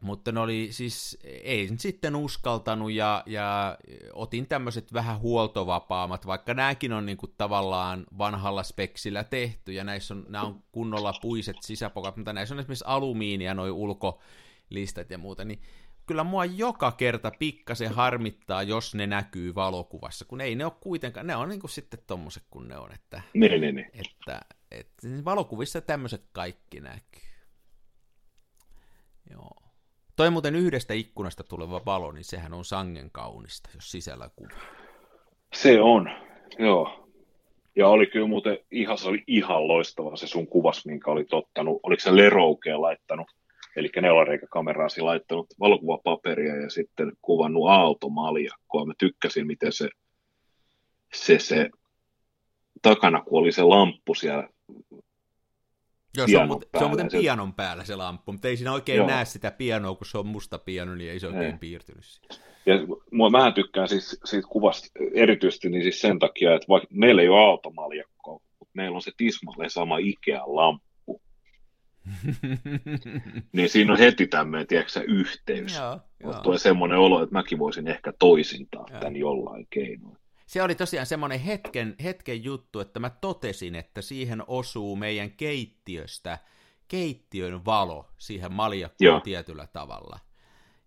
Mutta ne oli siis, ei sitten uskaltanut ja, ja otin tämmöiset vähän huoltovapaammat, vaikka nämäkin on niinku tavallaan vanhalla speksillä tehty ja näissä on, nämä on kunnolla puiset sisäpokat, mutta näissä on esimerkiksi alumiinia, noin ulkolistat ja muuta, niin kyllä mua joka kerta pikkasen harmittaa, jos ne näkyy valokuvassa, kun ei ne ole kuitenkaan, ne on niinku sitten tommoset kuin ne on, että, ne, ne, ne. että, että valokuvissa tämmöiset kaikki näkyy. Joo. Toi muuten yhdestä ikkunasta tuleva valo, niin sehän on sangen kaunista, jos sisällä kuvaa. Se on, joo. Ja oli kyllä muuten ihan, se oli ihan loistava se sun kuvas, minkä oli ottanut. Oliko se Leroukeen laittanut, eli neulareikäkameraasi laittanut valokuvapaperia ja sitten kuvannut aaltomaljakkoa. Mä tykkäsin, miten se, se, se takana, kun oli se lamppu siellä Joo, se on, muuten, se on muuten pianon päällä se lamppu, mutta ei siinä oikein Joo. näe sitä pianoa, kun se on musta piano, niin ei se oikein ei. piirtynyt siihen. Ja mua, mä tykkään siis siitä kuvasta erityisesti niin siis sen takia, että vaikka meillä ei ole automaljakkoa, mutta meillä on se tismalleen sama Ikea-lamppu. niin siinä on heti tämmöinen, tiedätkö yhteys. Joo, joo. Tulee semmoinen olo, että mäkin voisin ehkä toisintaa joo. tämän jollain keinoin se oli tosiaan semmoinen hetken, hetken juttu, että mä totesin, että siihen osuu meidän keittiöstä keittiön valo siihen maljakkoon tietyllä tavalla.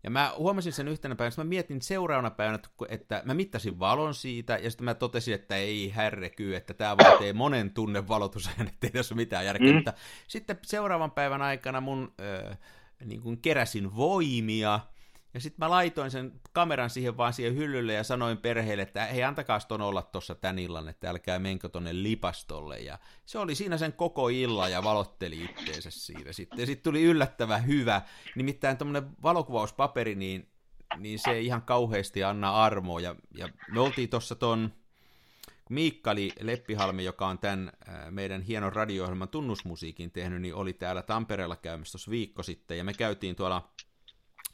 Ja mä huomasin sen yhtenä päivänä, että mä mietin seuraavana päivänä, että mä mittasin valon siitä, ja sitten mä totesin, että ei härreky, että tämä vaatii monen tunnen valotusajan, ettei tässä ole mitään järkeä. Mm. Sitten seuraavan päivän aikana mun äh, niin kuin keräsin voimia, ja sitten mä laitoin sen kameran siihen vaan siihen hyllylle ja sanoin perheelle, että hei antakaa ton olla tuossa tän illan, että älkää menkö tonne lipastolle. Ja se oli siinä sen koko illan ja valotteli itteensä siitä sitten. Ja sitten tuli yllättävän hyvä, nimittäin tuommoinen valokuvauspaperi, niin, niin se ei ihan kauheasti anna armoa. Ja, ja me oltiin tuossa ton Miikkali Leppihalmi, joka on tämän meidän hienon radio-ohjelman tunnusmusiikin tehnyt, niin oli täällä Tampereella käymässä tuossa viikko sitten, ja me käytiin tuolla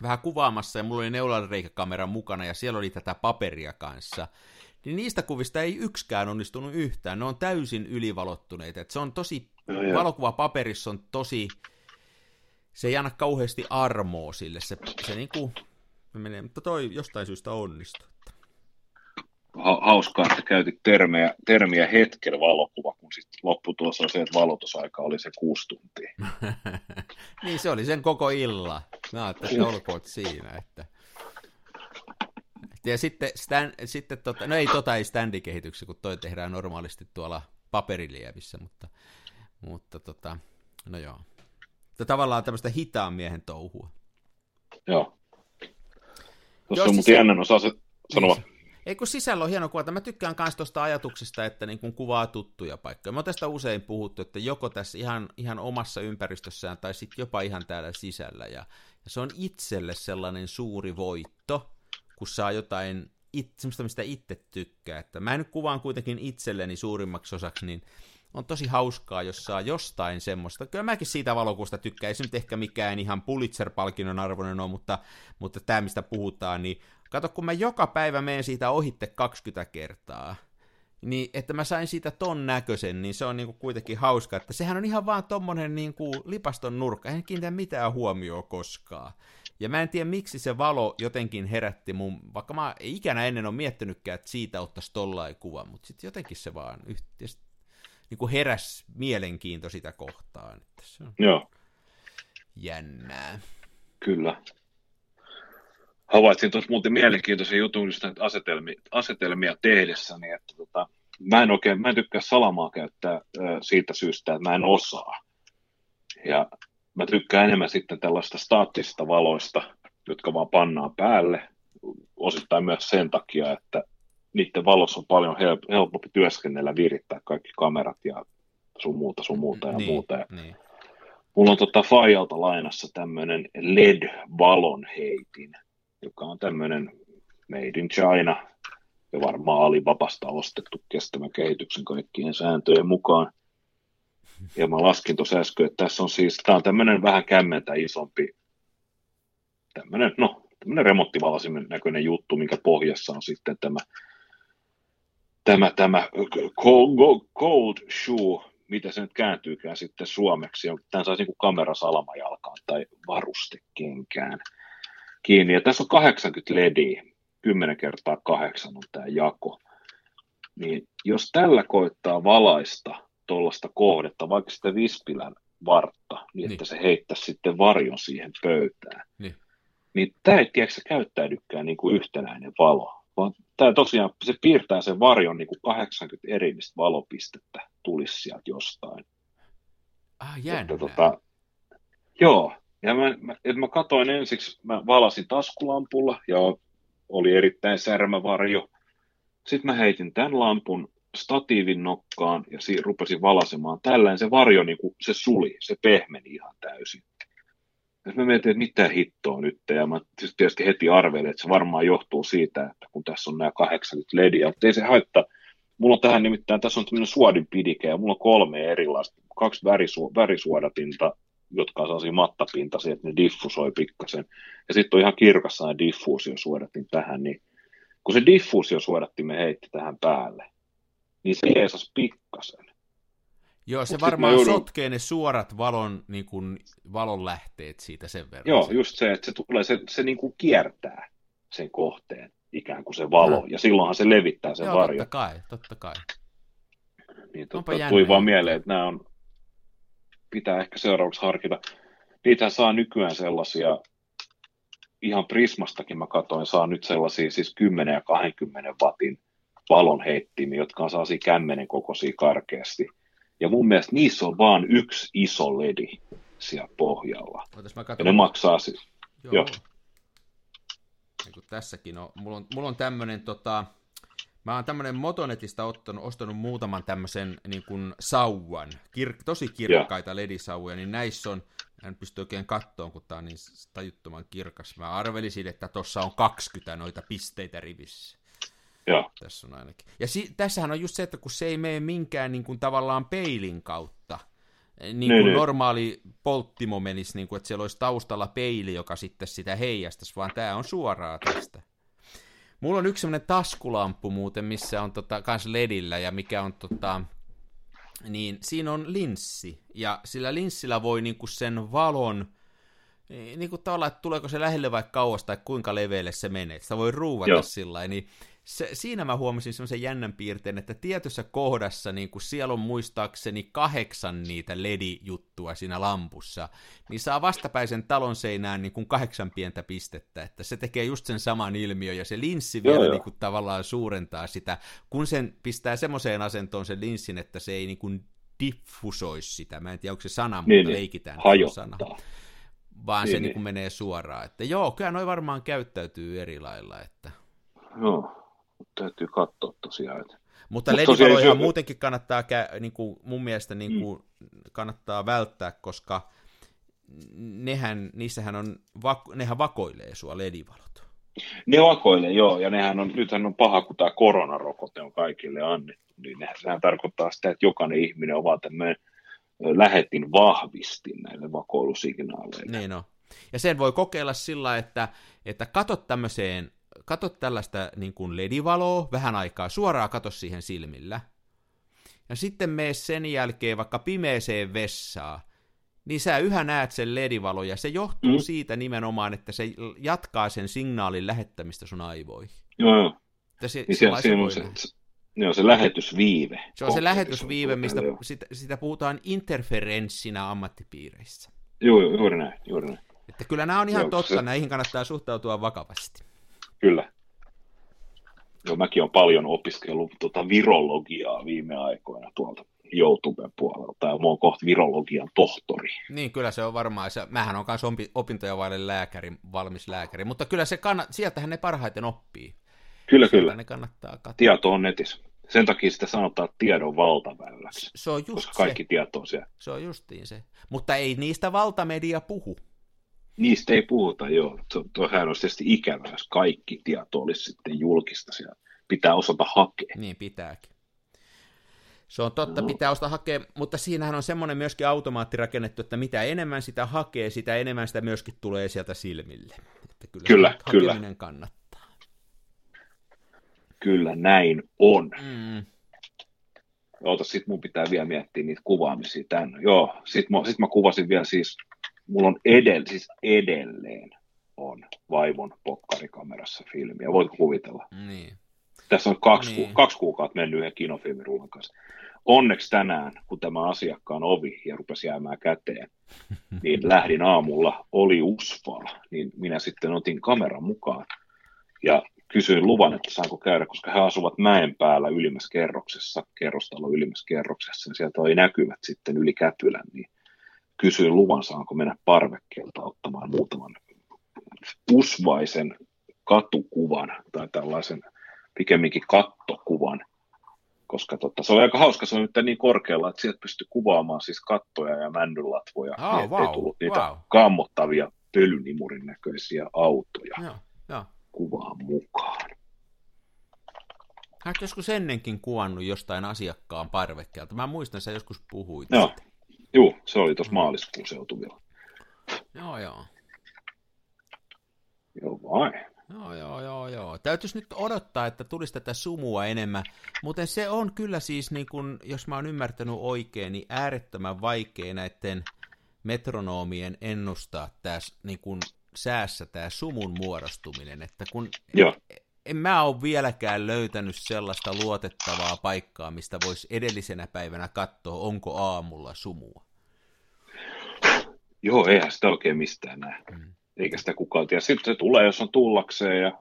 vähän kuvaamassa ja mulla oli neulareikäkamera mukana ja siellä oli tätä paperia kanssa, niin niistä kuvista ei yksikään onnistunut yhtään. Ne on täysin ylivalottuneita. Et se on tosi, no, valokuva paperissa on tosi, se ei anna kauheasti armoa sille. Se, se niinku menee, mutta toi jostain syystä onnistuu hauskaa, että käytit termiä, termiä hetken valokuva, kun sitten lopputulos on se, että valotusaika oli se kuusi tuntia. niin se oli sen koko illa. Mä ajattelin, että olkoot siinä. Että... Ja sitten, stand, sitten tota, no ei tota ei standikehityksessä, kun toi tehdään normaalisti tuolla paperilievissä, mutta, mutta tota, no joo. Mutta tavallaan tämmöistä hitaan miehen touhua. Joo. Tuossa on siis... mutta jännän osa se, sanoa. Niin. Ei kun sisällä on hieno kuvata. Mä tykkään myös tuosta ajatuksesta, että niin kun kuvaa tuttuja paikkoja. Mä oon tästä usein puhuttu, että joko tässä ihan, ihan omassa ympäristössään tai sitten jopa ihan täällä sisällä. Ja, ja se on itselle sellainen suuri voitto, kun saa jotain it, semmoista, mistä itse tykkää. Että mä nyt kuvaan kuitenkin itselleni suurimmaksi osaksi, niin on tosi hauskaa, jos saa jostain semmoista. Kyllä mäkin siitä valokuusta tykkään. Ei se nyt ehkä mikään ihan Pulitzer-palkinnon arvoinen ole, mutta, mutta tämä, mistä puhutaan, niin kato, kun mä joka päivä menen siitä ohitte 20 kertaa, niin että mä sain siitä ton näköisen, niin se on niinku kuitenkin hauska, että sehän on ihan vaan tommonen niinku lipaston nurkka, en kiinnitä mitään huomioon koskaan. Ja mä en tiedä, miksi se valo jotenkin herätti mun, vaikka mä ikänä ennen on miettinytkään, että siitä ottaisi tollain kuva, mutta sitten jotenkin se vaan yhteisesti niin kuin heräs mielenkiinto sitä kohtaan. Että se on Joo, jännää. kyllä. Havaitsin tuossa muuten mielenkiintoisen jutun just näitä asetelmia, asetelmia tehdessäni, että tota, mä en oikein, mä en tykkää salamaa käyttää ö, siitä syystä, että mä en osaa. Ja mä tykkään enemmän sitten tällaista staattisista valoista, jotka vaan pannaan päälle, osittain myös sen takia, että niiden valossa on paljon help- helpompi työskennellä, virittää kaikki kamerat ja sun muuta, sun muuta ja niin, muuta. Ja Niin. mulla on tota Fajalta lainassa tämmöinen LED-valonheitin, joka on tämmöinen Made in China ja varmaan Alibabasta ostettu kestävän kehityksen kaikkien sääntöjen mukaan. Ja mä laskin tuossa äsken, että tässä on siis, tämä on tämmöinen vähän kämmentä isompi, tämmöinen, no, tämmöinen remonttivalasimen näköinen juttu, minkä pohjassa on sitten tämä, tämä, tämä cold, cold shoe, mitä se nyt kääntyykään sitten suomeksi. Tämän saisi niin kamera salamajalkaan tai varustekenkään kiinni. Ja tässä on 80 lediä, 10 kertaa 8 on tämä jako. Niin jos tällä koittaa valaista tuollaista kohdetta, vaikka sitä vispilän vartta, niin, Niin. että se heittäisi sitten varjon siihen pöytään, Niin. niin tämä ei tiedätkö, käyttäydykään niin kuin yhtenäinen valo, vaan tämä tosiaan, se piirtää sen varjon niin kuin 80 erillistä valopistettä tulisi sieltä jostain. Ah, jännää. Että, tota, joo, ja mä, mä, et mä katoin ensiksi, mä valasin taskulampulla ja oli erittäin särmä varjo. Sitten mä heitin tämän lampun statiivin nokkaan ja si- rupesin valasemaan. Tällään se varjo, niin kuin, se suli, se pehmeni ihan täysin. Ja mä mietin, että mitä hittoa nyt, ja mä tietysti heti arvelin, että se varmaan johtuu siitä, että kun tässä on nämä 80 lediä, mutta ei se haittaa. Mulla on tähän nimittäin, tässä on tämmöinen suodinpidike, ja mulla on kolme erilaista, kaksi värisu- värisuodatinta, jotka on sellaisia mattapintaisia, että ne diffusoi pikkasen. Ja sitten on ihan kirkassa ja diffuusiosuodatin tähän, niin kun se diffuusiosuodattimen heitti tähän päälle, niin se jeesas pikkasen. Joo, se Mut varmaan joudun- sotkee ne suorat valon, niin kuin, valon lähteet siitä sen verran. Joo, just se, että se tulee, se, se niin kuin kiertää sen kohteen, ikään kuin se valo, Mm. ja silloinhan se levittää sen Joo, varjon. totta kai, totta kai. Niin jännä tuli vaan mieleen, että nämä on, pitää ehkä seuraavaksi harkita. Niitähän saa nykyään sellaisia, ihan Prismastakin mä katsoin, saa nyt sellaisia siis 10 ja 20 watin valonheittimiä, jotka on sellaisia kämmenen kokoisia karkeasti. Ja mun mielestä niissä on vaan yksi iso ledi siellä pohjalla. Mä Ja ne maksaa siis, Joo. Joo. Niin tässäkin on, mulla on, mulla on tämmönen tota, mä oon tämmönen Motonetista ottanut, ostanut muutaman tämmöisen niin kuin sauvan, kir, tosi kirkkaita ledisauvoja, niin näissä on, en pysty oikein kattoon, kun tää on niin tajuttoman kirkas. Mä arvelisin, että tossa on 20 noita pisteitä rivissä. joo, Tässä on ainakin. Ja si- tässähän on just se, että kun se ei mene minkään niin kuin, tavallaan peilin kautta, niin Niin, kuin niin. normaali polttimo menisi, niin kuin, että siellä olisi taustalla peili, joka sitten sitä heijastaisi, vaan tämä on suoraa tästä. Mulla on yksi semmoinen taskulamppu muuten, missä on tota, kans ledillä ja mikä on tota, niin siinä on linssi, ja sillä linssillä voi niinku sen valon, niin kuin tavallaan, että tuleeko se lähelle vai kauas tai kuinka leveälle se menee. Sitä voi ruuvata Joo. sillä niin se, siinä mä huomasin semmoisen jännän piirteen, että tietyssä kohdassa niin kun siellä on muistaakseni kahdeksan niitä LED-juttua siinä lampussa, niin saa vastapäisen talon seinään niin kuin kahdeksan pientä pistettä, että se tekee just sen saman ilmiön, ja se linssi vielä joo. niin kuin tavallaan suurentaa sitä, kun sen pistää semmoiseen asentoon sen linssin, että se ei niin kuin diffusoisi sitä, mä en tiedä onko se sana, mutta niin, niin, leikitään on sana vaan se Niin, niin niin. menee suoraan. Että joo, kyllä noi varmaan käyttäytyy eri lailla. Että... Joo. Täytyy katsoa tosiaan. Että... Mutta Mut ledivaloja se... muutenkin kannattaa, niin kuin, mun mielestä niin kuin, mm. kannattaa välttää, koska nehän, niissähän on, nehän vakoilee sua ledivalot. Ne vakoilee, joo, ja nehän on, nythän on paha, kun tämä koronarokote on kaikille annettu, niin sehän tarkoittaa sitä, että jokainen ihminen on vaan tämmöinen lähetin vahvistin näille vakoilusignaaleille. Niin on. Ja sen voi kokeilla sillä, että, että katot tämmöiseen, katot tällaista niin kuin ledivaloa vähän aikaa, suoraan kato siihen silmillä. Ja sitten mene sen jälkeen vaikka pimeeseen vessaan, niin sä yhä näet sen ledivalo, ja se johtuu mm. siitä nimenomaan, että se jatkaa sen signaalin lähettämistä sun aivoihin. Joo, joo. Että se, niin se, se, on se, Joo, se lähetysviive. Se on se lähetysviive, mistä sitä, sitä puhutaan interferenssinä ammattipiireissä. Joo, juuri näin, juuri näin. Että kyllä nämä on ihan Joo, totta, se... näihin kannattaa suhtautua vakavasti. Kyllä. Joo, mäkin olen paljon opiskellut tuota virologiaa viime aikoina tuolta YouTuben puolelta, ja mä oon kohta virologian tohtori. Niin, kyllä se on varmaan. Se, mähän on myös opintoja vaille lääkäri, valmis lääkäri, mutta kyllä se kannat, sieltähän ne parhaiten oppii. Kyllä, Sieltä kyllä. Ne kannattaa katsoa. Tieto on netissä. Sen takia sitä sanotaan tiedon valtaväyläksi. Se on just koska kaikki se. tieto on siellä. Se on justiin se. Mutta ei niistä valtamedia puhu. Niistä ei puhuta, joo. Tuohan on tietysti ikävää, jos kaikki tieto olisi sitten julkista siellä. Pitää osata hakea. Niin pitääkin. Se on totta, no. pitää osata hakea, mutta siinähän on semmoinen myöskin automaatti rakennettu, että mitä enemmän sitä hakee, sitä enemmän sitä myöskin tulee sieltä silmille. Että kyllä, kyllä, kyllä. kannattaa. Kyllä näin on. Mm. Oota, sit mun pitää vielä miettiä niitä kuvaamisia tänne. Joo, sit mä, sit mä kuvasin vielä siis, mulla on edell, siis edelleen on vaivon pokkarikamerassa filmiä. Voitko kuvitella? Niin. Tässä on kaksi, niin. ku, kaksi kuukautta mennyt yhden kinofilmirullan kanssa. Onneksi tänään, kun tämä asiakkaan ovi ja rupesi jäämään käteen, niin lähdin aamulla, oli usvaa, niin minä sitten otin kameran mukaan. Ja kysyin luvan, että saanko käydä, koska he asuvat mäen päällä ylimmässä kerroksessa, kerrostalo ylimmässä kerroksessa, ja sieltä oli näkyvät sitten yli Käpylän, niin kysyin luvan, saanko mennä parvekkeelta ottamaan muutaman usvaisen katukuvan tai tällaisen pikemminkin kattokuvan, koska totta, se oli aika hauska, se oli nyt niin korkealla, että sieltä pystyi kuvaamaan siis kattoja ja männylatvoja, oh, niin wow, tullut niitä wow. kammottavia pölynimurin näköisiä autoja. Joo, joo kuvaan mukaan. Olet joskus ennenkin kuvannut jostain asiakkaan parvekkeelta. Mä muistan, että sä joskus puhuit. Joo, Joo se oli tuossa maaliskuun seutuvilla. Joo, joo. Joo vai. Joo, joo, joo, joo. Täytyisi nyt odottaa, että tulisi tätä sumua enemmän, mutta se on kyllä siis, niin kun, jos mä oon ymmärtänyt oikein, niin äärettömän vaikea näiden metronomien ennustaa tässä niin kun säässä tämä sumun muodostuminen, että kun Joo. En mä ole vieläkään löytänyt sellaista luotettavaa paikkaa, mistä voisi edellisenä päivänä katsoa, onko aamulla sumua. Joo, eihän sitä oikein mistään näe. Mm. Eikä sitä kukaan tiedä. Sitten se tulee, jos on tullakseen ja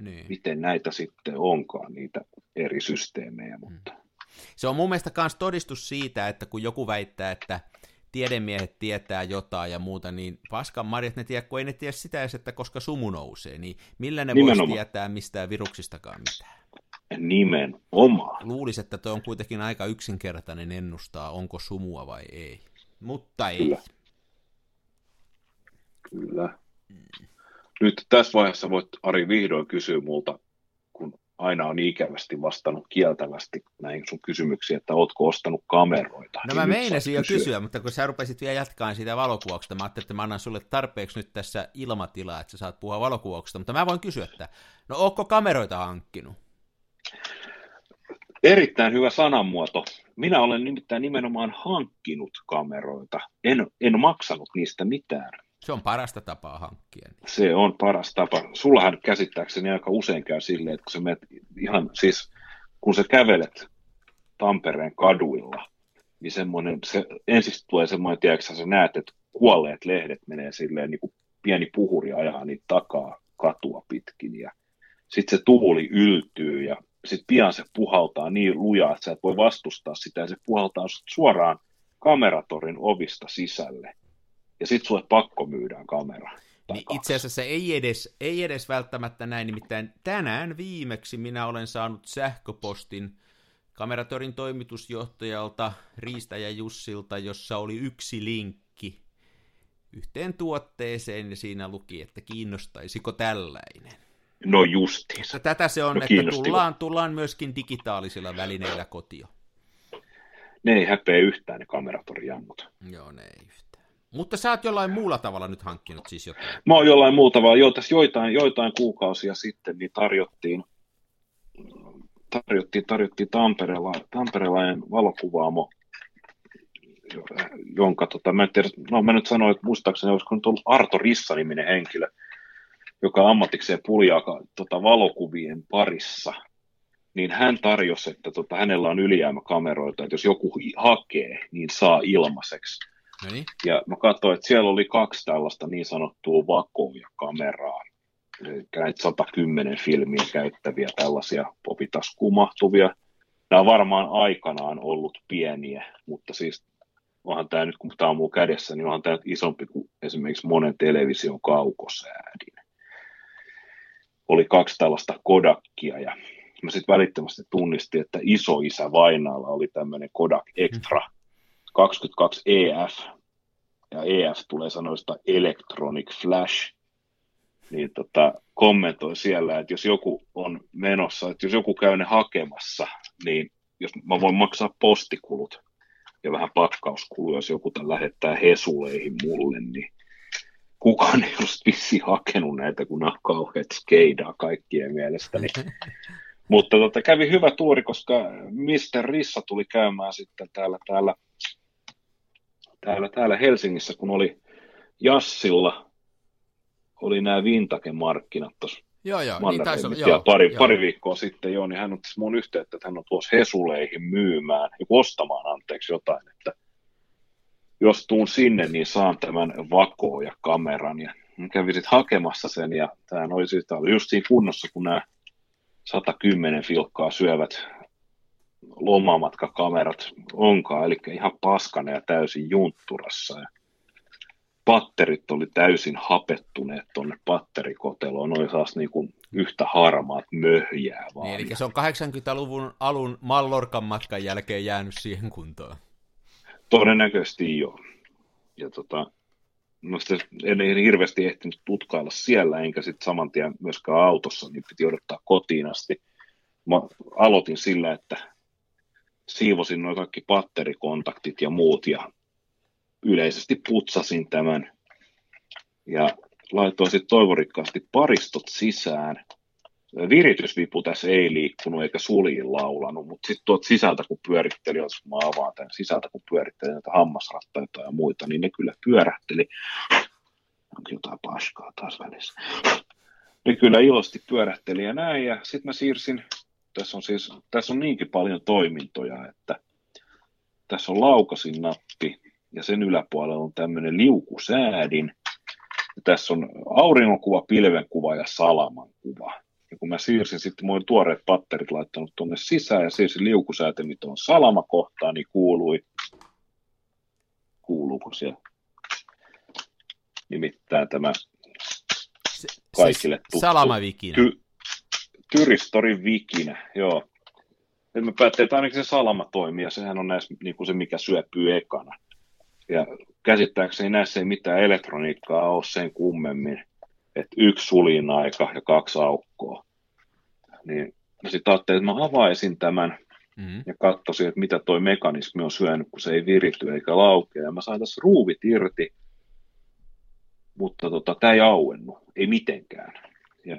niin. miten näitä sitten onkaan, niitä eri systeemejä. Mm. Mutta... Se on mun mielestä myös todistus siitä, että kun joku väittää, että tiedemiehet tietää jotain ja muuta, niin paskan marjat ne tiedä, kun ei ne tiedä sitä edes, että koska sumu nousee, niin millä ne voisi tietää mistään viruksistakaan mitään? Nimenomaan. Luulisi, että tuo on kuitenkin aika yksinkertainen ennustaa, onko sumua vai ei. Mutta ei. Kyllä. Kyllä. Nyt tässä vaiheessa voit Ari vihdoin kysyä multa aina on ikävästi vastannut kieltävästi näihin sun kysymyksiin, että ootko ostanut kameroita. No mä meinasin jo kysyä. kysyä, mutta kun sä rupesit vielä jatkaan siitä valokuvauksesta, mä ajattelin, että mä annan sulle tarpeeksi nyt tässä ilmatilaa, että sä saat puhua valokuvauksesta, mutta mä voin kysyä, että no ootko kameroita hankkinut? Erittäin hyvä sanamuoto. Minä olen nimittäin nimenomaan hankkinut kameroita. En, en maksanut niistä mitään. Se on parasta tapaa hankkia. Se on paras tapa. Sullahan käsittääkseni aika usein käy silleen, että kun sä menet ihan, siis kun sä kävelet Tampereen kaduilla, niin semmoinen, se, ensin tulee semmoinen, tiedätkö sä näet, että kuolleet lehdet menee silleen niin kuin pieni puhuri ajaa niitä takaa katua pitkin ja sitten se tuuli yltyy ja sitten pian se puhaltaa niin lujaa, että sä et voi vastustaa sitä ja se puhaltaa suoraan kameratorin ovista sisälle ja sitten sulle pakko myydään kamera. Niin kaksi. itse asiassa ei edes, ei edes välttämättä näin, nimittäin tänään viimeksi minä olen saanut sähköpostin Kameratörin toimitusjohtajalta Riistäjä Jussilta, jossa oli yksi linkki yhteen tuotteeseen ja siinä luki, että kiinnostaisiko tällainen. No justiinsa. Tätä se on, No että tullaan, tullaan myöskin digitaalisilla välineillä kotio. Ne ei häpeä yhtään ne kameratorijammut. Joo, ne ei yhtään. Mutta sä oot jollain muulla tavalla nyt hankkinut siis jotain. Mä oon jollain muuta vaan, jo, tässä joitain, joitain kuukausia sitten niin tarjottiin, tarjottiin, tarjottiin Tampereella, Tamperelainen valokuvaamo, jonka, tota, mä en tiedä, no mä nyt sanoin, että muistaakseni olisiko nyt ollut Arto Rissa-niminen henkilö, joka ammatikseen puljaa tota, valokuvien parissa, niin hän tarjosi, että tota, hänellä on ylijäämäkameroita, että jos joku hakee, niin saa ilmaiseksi. No niin. Ja mä katsoin, että siellä oli kaksi tällaista niin sanottua vakoja-kameraa, eli näitä 110 filmiä käyttäviä tällaisia popitaskuun mahtuvia. Nämä on varmaan aikanaan ollut pieniä, mutta siis onhan tämä nyt, kun tämä on mun kädessä, niin onhan tämä nyt isompi kuin esimerkiksi monen television kaukosäädin. Oli kaksi tällaista Kodakia ja mä sitten välittömästi tunnistin, että isoisä Vainaalla oli tämmöinen Kodak Extra 22 EF, ja EF tulee sanoista Electronic Flash, niin tota, kommentoi siellä, että jos joku on menossa, että jos joku käy ne hakemassa, niin jos mä voin maksaa postikulut ja vähän pakkauskuluja, jos joku tämän lähettää hesuleihin mulle, niin kukaan ei olisi vissi hakenut näitä, kun nämä kauheat skeidaa kaikkien mielestä. Niin. Mutta tota, kävi hyvä tuuri, koska Mr. Rissa tuli käymään sitten täällä, täällä, täällä, täällä Helsingissä, kun oli Jassilla, oli nämä Vintage-markkinat tuossa Joo, joo, niin taisi olla. Joo, pari, joo. pari viikkoa sitten jo, niin hän otti mun yhteyttä, että hän on tuossa Hesuleihin myymään, joku ostamaan anteeksi jotain, että jos tuun sinne, niin saan tämän vakoon ja kameran. Ja kävin sitten hakemassa sen, ja tämä oli, siis, tää oli just siinä kunnossa, kun nämä 110 filkkaa syövät lomamatkakamerat onkaan, eli ihan paskana ja täysin juntturassa. Ja patterit oli täysin hapettuneet tuonne patterikoteloon, oli taas niin kuin yhtä harmaat möhjää vaan. Niin, eli se on 80-luvun alun Mallorkan matkan jälkeen jäänyt siihen kuntoon. Todennäköisesti joo. Ja tota, no en, en hirveästi ehtinyt tutkailla siellä, enkä sitten saman tien myöskään autossa, niin piti odottaa kotiin asti. Mä aloitin sillä, että siivosin noin kaikki patterikontaktit ja muut ja yleisesti putsasin tämän ja laitoin sitten toivorikkaasti paristot sisään. Viritysvipu tässä ei liikkunut eikä suliin laulanut, mutta sitten tuot sisältä kun pyöritteli, jos mä avaan tämän sisältä kun pyöritteli näitä hammasrattaita ja muita, niin ne kyllä pyörähteli. Onko jotain paskaa taas välissä? Ne kyllä ilosti pyörähteli ja näin, ja sitten mä siirsin, tässä on siis, tässä on niinkin paljon toimintoja, että tässä on laukasin nappi, ja sen yläpuolella on tämmöinen liukusäädin, ja tässä on auringonkuva, pilvenkuva ja salaman kuva. Ja kun mä siirsin sitten, mä olin tuoreet patterit laittanut tuonne sisään ja siirsin liukusäätimit tuon salamakohtaan, niin kuului, kuuluuko siellä nimittäin tämä Kaikille tuttu. Salamavikinä. ty, Tyristorin vikinä, joo. Nyt mä päättelin, että ainakin se salama toimii, ja sehän on näissä niin kuin se, mikä syöpyy ekana. Ja käsittääkseni näissä ei mitään elektroniikkaa ole sen kummemmin, että yksi sulin aika ja kaksi aukkoa. Niin mä sitten ajattelin, että mä avaisin tämän Mm-hmm. ja katsoisin, että mitä toi mekanismi on syönyt, kun se ei virity eikä laukea. Ja mä sain tässä ruuvit irti, mutta tota, tämä ei auennut, ei mitenkään. Ja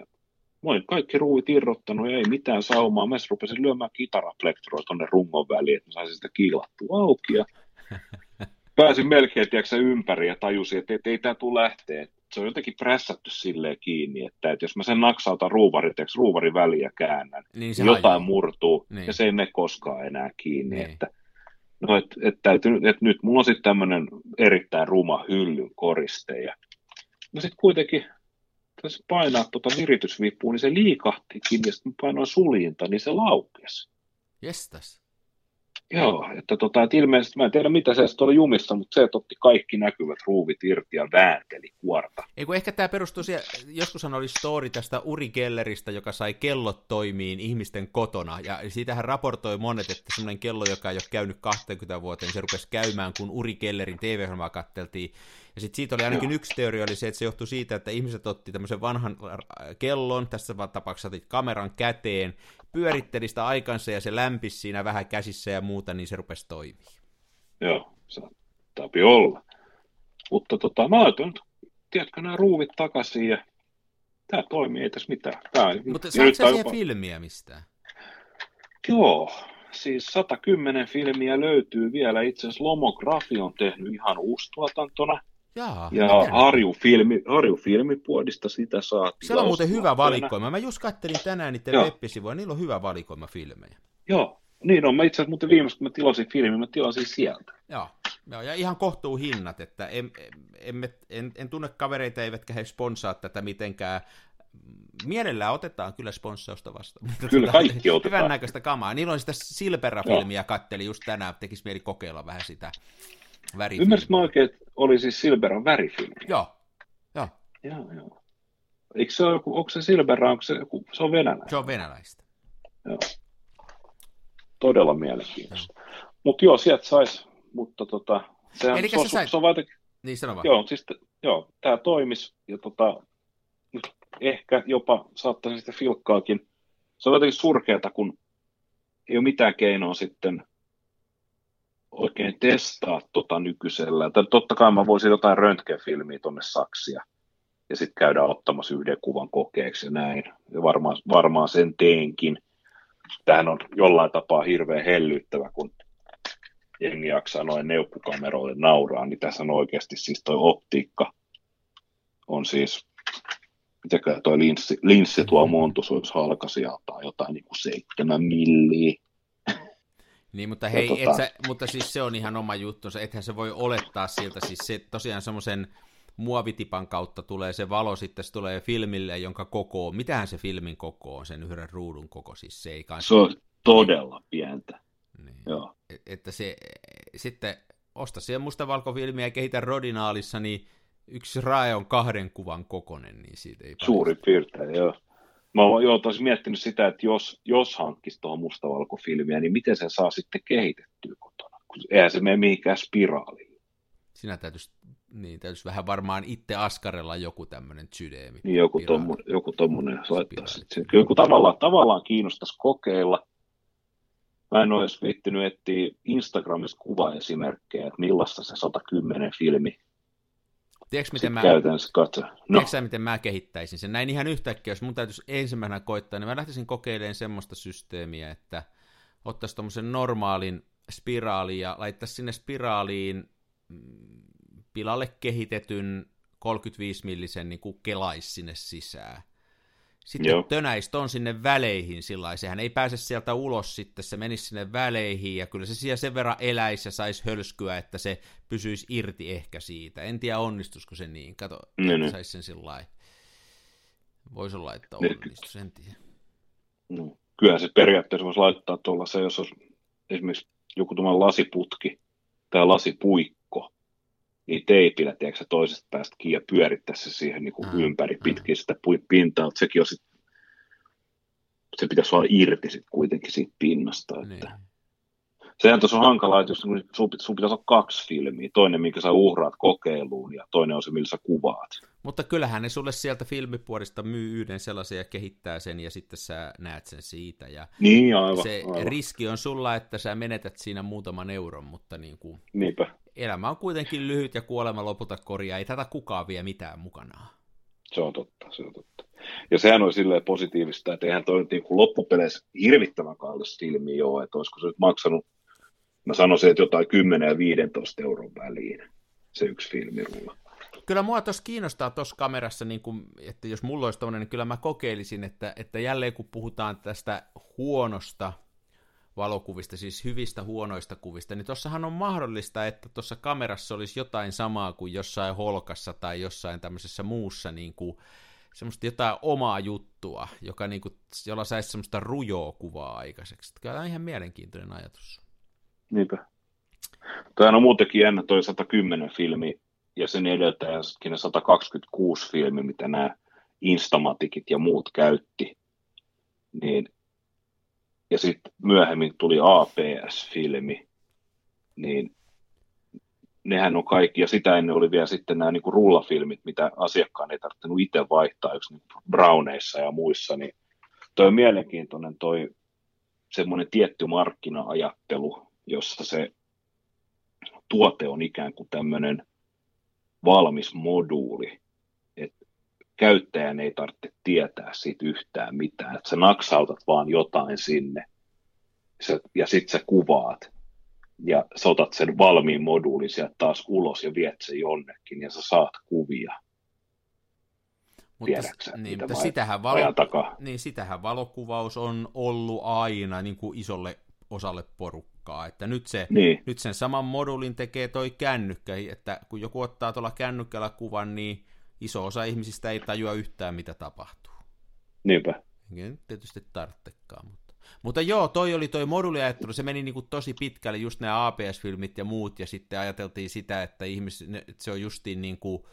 mä olin kaikki ruuvit irrottanut ja ei mitään saumaa. Mä rupesin lyömään kitaraplektoroa tonne rungon väliin, että mä saisin sitä kiilattua auki. Ja pääsin melkein tiedätkö, ympäri ja tajusin, että ei, ei tämä tule lähteä. Se on jotenkin prässätty silleen kiinni, että, että jos mä sen naksautan ruuvarin, tiedätkö, ruuvarin väliin ja käännän, Niin se niin jotain hajoaa. murtuu Niin. ja se ei mene koskaan enää kiinni. Niin. Että, no, et, et täytyy, et nyt mulla on sitten tämmöinen erittäin ruma hyllyn koriste. Ja, no sitten kuitenkin, jos painaa tuota viritysvipua, niin se liikahtikin, ja sitten painoin suljinta, niin se laukesi. Jestas. Joo, että, tota, että ilmeisesti, mä en tiedä mitä se oli jumissa, mutta se, että otti kaikki näkyvät ruuvit irti ja väänteli kuorta. Ei kun ehkä tämä perustuu siihen, joskushan oli story tästä Uri Kelleristä, joka sai kellot toimiin ihmisten kotona, ja siitähän raportoi monet, että semmoinen kello, joka ei ole käynyt 20 vuoteen, se rupesi käymään, kun Uri Kellerin TV-ohjelmaa katteltiin, ja sitten siitä oli ainakin Joo. yksi teoria, oli se, että se johtui siitä, että ihmiset otti tämmöisen vanhan kellon, tässä tapauksessa kameran käteen, pyöritteli sitä aikansa ja se lämpisi siinä vähän käsissä ja muuta, niin se rupesi toimimaan. Joo, saattaa olla. Mutta tota, mä laitoin, tiedätkö, nämä ruuvit takaisin ja tämä toimii, ei tässä mitään. Tää, Mutta saatko sä jopa... filmiä mistään? Joo, siis 110 filmiä löytyy vielä. Itse asiassa Lomografi on tehnyt ihan uustuotantona. Jaa, ja Harju, filmi, filmipuodista sitä saatiin. Siellä on muuten hyvä valikoima. Mä just kattelin tänään niiden web niillä on hyvä valikoima filmejä. Joo, niin on. Mä itse asiassa muuten viimeistä, kun mä tilasin filmin, mä tilasin sieltä. Joo, Joo ja ihan kohtuu hinnat, että en, en, en, en tunne kavereita, eivätkä he sponsaa tätä mitenkään. Mielellään otetaan kyllä sponssausta vastaan. Kyllä tuota, kaikki otetaan. Hyvän näköistä kamaa. Niillä on sitä Silpera-filmiä, katteli just tänään, tekisi mieli kokeilla vähän sitä. Ymmärsit mä oikein, että oli siis Silberan värifilmi? Joo. Joo. Joo, joo. Eikö se ole, onko se Silbera, onko se, se on venäläistä? Se on venäläistä. Joo. Todella mielenkiintoista. Mutta joo, sieltä saisi, mutta tota, sehän, Eli se, on, sait... se on vain... Niin, sano vaan. Joo, siis, joo, tämä toimisi, ja tota, ehkä jopa saattaisi sitä filkkaakin. Se on jotenkin surkeata, kun ei ole mitään keinoa sitten oikein testaa tota nykyisellä. Tai totta kai mä voisin jotain röntgenfilmiä tuonne Saksia ja sitten käydä ottamassa yhden kuvan kokeeksi ja näin. Ja varmaan, varmaan sen teenkin. Tähän on jollain tapaa hirveän hellyttävä, kun jengi jaksaa noin neukkukameroille nauraa, niin tässä on oikeasti siis toi optiikka on siis, mitäkö toi linssi, linssi tuo montus olisi halkasijalta jotain niin kuin seitsemän milliä niin, mutta hei, tota... et sä, mutta siis se on ihan oma juttunsa, ethän se voi olettaa siltä, siis se tosiaan semmoisen muovitipan kautta tulee se valo, sitten se tulee filmille, jonka koko on, mitähän se filmin koko on, sen yhden ruudun koko, siis se ei kanssa... Se on todella pientä, niin. Joo. Että se, sitten osta siihen mustavalkofilmiä ja kehitä Rodinaalissa, niin yksi rae on kahden kuvan kokonen, niin siitä ei Suurin piirtein, joo. Mä oon jo miettinyt sitä, että jos, jos hankkisi tuohon mustavalkofilmiä, niin miten se saa sitten kehitettyä kotona? Kun eihän se mene mihinkään spiraaliin. Sinä täytyisi, niin, täytyisi vähän varmaan itse askarella joku tämmöinen sydeemi. Niin, joku, tommo, joku tommonen laittaisi. Joku tavallaan, tavallaan kiinnostaisi kokeilla. Mä en ole edes viittinyt etsiä Instagramista kuvaesimerkkejä, että millaista se 110 filmi Tiedätkö, miten mä, katso. No. Tiedätkö, miten mä kehittäisin sen? Näin ihan yhtäkkiä, jos mun täytyisi ensimmäisenä koittaa, niin mä lähtisin kokeilemaan semmoista systeemiä, että ottaisi tuommoisen normaalin spiraalin ja laittaisi sinne spiraaliin mm, pilalle kehitetyn 35 millisen niin kuin kelais sinne sisään. Sitten Joo. tönäistä on sinne väleihin sillä sehän ei pääse sieltä ulos sitten, se menisi sinne väleihin ja kyllä se siellä sen verran eläisi ja saisi hölskyä, että se pysyisi irti ehkä siitä. En tiedä onnistuisiko se niin, kato, ne, ne. saisi sen sillä. Voisi olla, että onnistuisi, en tiedä. No, kyllähän se periaatteessa voisi laittaa tuolla se, jos olisi esimerkiksi joku tuommoinen lasiputki tai lasipuikko, niin teipillä, tiedätkö, toisesta päästä kiinni ja pyörittää se siihen niin kuin mm. ympäri pitkin sitä pintaa, että sekin on sit, se pitäisi olla irti sit kuitenkin siitä pinnasta. Että. Niin. Sehän tuossa on hankalaa, että jos sun, sun pitäisi olla kaksi filmiä, toinen, minkä sä uhraat kokeiluun, ja toinen on se, millä sä kuvaat. Mutta kyllähän ne sulle sieltä filmipuolista myy yhden sellaisen ja kehittää sen, ja sitten sä näet sen siitä. Ja niin, aivan, se aivan. riski on sulla, että sä menetät siinä muutaman euron, mutta niin kuin... Niinpä elämä on kuitenkin lyhyt ja kuolema lopulta korjaa. Ei tätä kukaan vie mitään mukanaan. Se on totta, se on totta. Ja sehän on silleen positiivista, että eihän toi niin loppupeleissä hirvittävän kallis filmi ole, että olisiko se nyt maksanut, mä sanoisin, että jotain 10 ja 15 euron väliin se yksi filmirulla. Kyllä mua tuossa kiinnostaa tuossa kamerassa, niin kun, että jos mulla olisi tommoinen, niin kyllä mä kokeilisin, että, että jälleen kun puhutaan tästä huonosta valokuvista, siis hyvistä huonoista kuvista, niin tuossahan on mahdollista, että tuossa kamerassa olisi jotain samaa kuin jossain holkassa tai jossain tämmöisessä muussa niin kuin, semmoista jotain omaa juttua, joka niin kuin, jolla saisi semmoista rujoa kuvaa aikaiseksi. Kyllä on ihan mielenkiintoinen ajatus. Niinpä. Tämä on muutenkin jännä toi 110 filmi ja sen edeltäjäkin 126 filmi, mitä nämä Instamatikit ja muut käytti. Niin, ja sitten myöhemmin tuli APS-filmi, niin nehän on kaikki, ja sitä ennen oli vielä sitten nämä niin kuin rullafilmit, mitä asiakkaan ei tarvinnut itse vaihtaa, yksi niin Browneissa ja muissa, niin toi on mielenkiintoinen toi semmoinen tietty markkina-ajattelu, jossa se tuote on ikään kuin tämmöinen valmis moduuli, käyttäjän ei tarvitse tietää siitä yhtään mitään, että sä naksautat vaan jotain sinne ja sitten sä kuvaat ja sä otat sen valmiin moduulin sieltä taas ulos ja viet sen jonnekin ja sä saat kuvia. Mutta, Tiedäksä, niin, mutta sitähän, valo, niin sitähän valokuvaus on ollut aina niin kuin isolle osalle porukkaa. Että nyt, se, niin. nyt sen saman modulin tekee toi kännykkä, että kun joku ottaa tuolla kännykkällä kuvan, niin iso osa ihmisistä ei tajua yhtään, mitä tapahtuu. Niinpä. Enkä tietysti tarvitsekaan, mutta... Mutta joo, toi oli toi moduliajattelu, se meni niinku tosi pitkälle, just nämä APS-filmit ja muut, ja sitten ajateltiin sitä, että ihmis, että se on justiin niin kuin,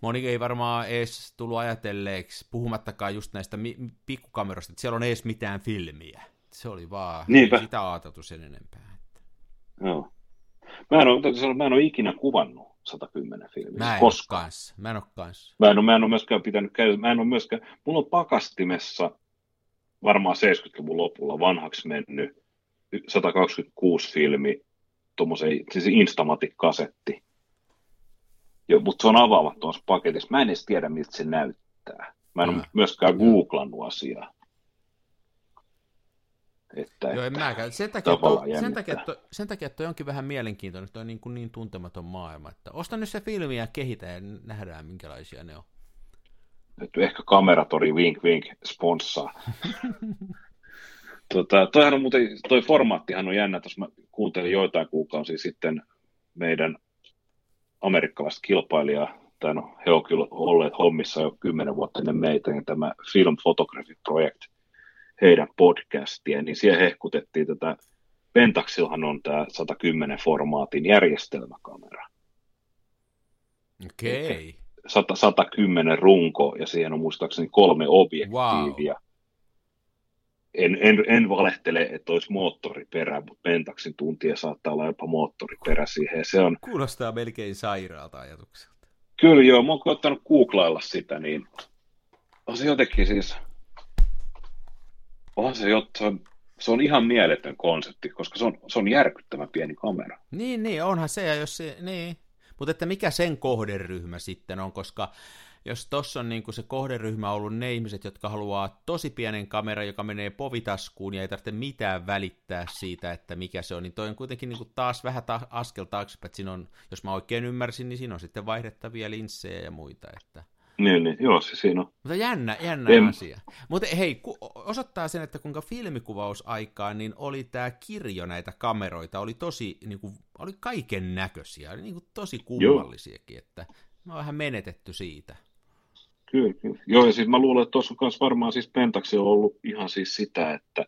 moni ei varmaan edes tullut ajatelleeksi, puhumattakaan just näistä pikkukameroista, että siellä on edes mitään filmiä. Se oli vaan, Niinpä. ei sitä ajateltu sen enempää. Joo. Mä en, ole, mä en ole ikinä kuvannut 110 filmiä. Mä en koska. ole kanssa. Mä en ole kanssa. Mä en ole, mä en ole myöskään pitänyt käydä. Mä en ole myöskään, mulla on pakastimessa varmaan 70-luvun lopulla vanhaksi mennyt 126 filmi, tuommoisen siis Instamatic-kasetti. Jo, mutta se on avaamattomassa paketissa. Mä en edes tiedä, miltä se näyttää. Mä en ole myöskään googlannut asiaa. Että, Joo, en mäkään. Sen takia, sen, takia, toi, sen takia, että toi onkin vähän mielenkiintoinen, toi on niin, kuin niin tuntematon maailma. Että osta nyt se filmi ja kehitä ja nähdään, minkälaisia ne on. Nyt ehkä kameratori wink wink sponssaa. tota, toihan on muuten, toi formaattihan on jännä, jos mä kuuntelin joitain kuukausia sitten meidän amerikkalaista kilpailijaa, tai no, he ovat kyllä olleet hommissa jo kymmenen vuotta ennen meitä, niin tämä Film Photography Project – heidän podcastia, niin siellä hehkutettiin tätä, Pentaxilhan on tämä 110 formaatin järjestelmäkamera. Okei. Okay. 110 runko ja siihen on muistaakseni kolme objektiivia. Wow. En, en, en valehtele, että olisi moottoriperä, mutta Pentaxin tuntia saattaa olla jopa moottoriperä siihen. Se on... Kuulostaa melkein sairaalta ajatukselta. Kyllä joo, mä oon koettanut googlailla sitä, niin on se jotenkin siis on se, on, se on ihan mieletön konsepti, koska se on, se on järkyttävän pieni kamera. Niin, niin, onhan se, ja jos se, niin. Mutta että mikä sen kohderyhmä sitten on, koska jos tuossa on niin se kohderyhmä ollut ne ihmiset, jotka haluaa tosi pienen kameran, joka menee povitaskuun ja ei tarvitse mitään välittää siitä, että mikä se on, niin toi on kuitenkin niin taas vähän ta- askel taaksepäin, että siinä on, jos mä oikein ymmärsin, niin siinä on sitten vaihdettavia linssejä ja muita, että... Niin, niin, joo, se siinä on. Mutta jännä, jännä en... asia. Mutta hei, ku, osoittaa sen, että kuinka filmikuvausaikaan niin oli tämä kirjo näitä kameroita, oli tosi, niin kuin, oli kaiken näköisiä, oli niin kuin, tosi kummallisiakin, joo. että mä vähän menetetty siitä. Kyllä, kyllä. Joo, ja siis mä luulen, että tuossa on myös varmaan siis Pentaxi on ollut ihan siis sitä, että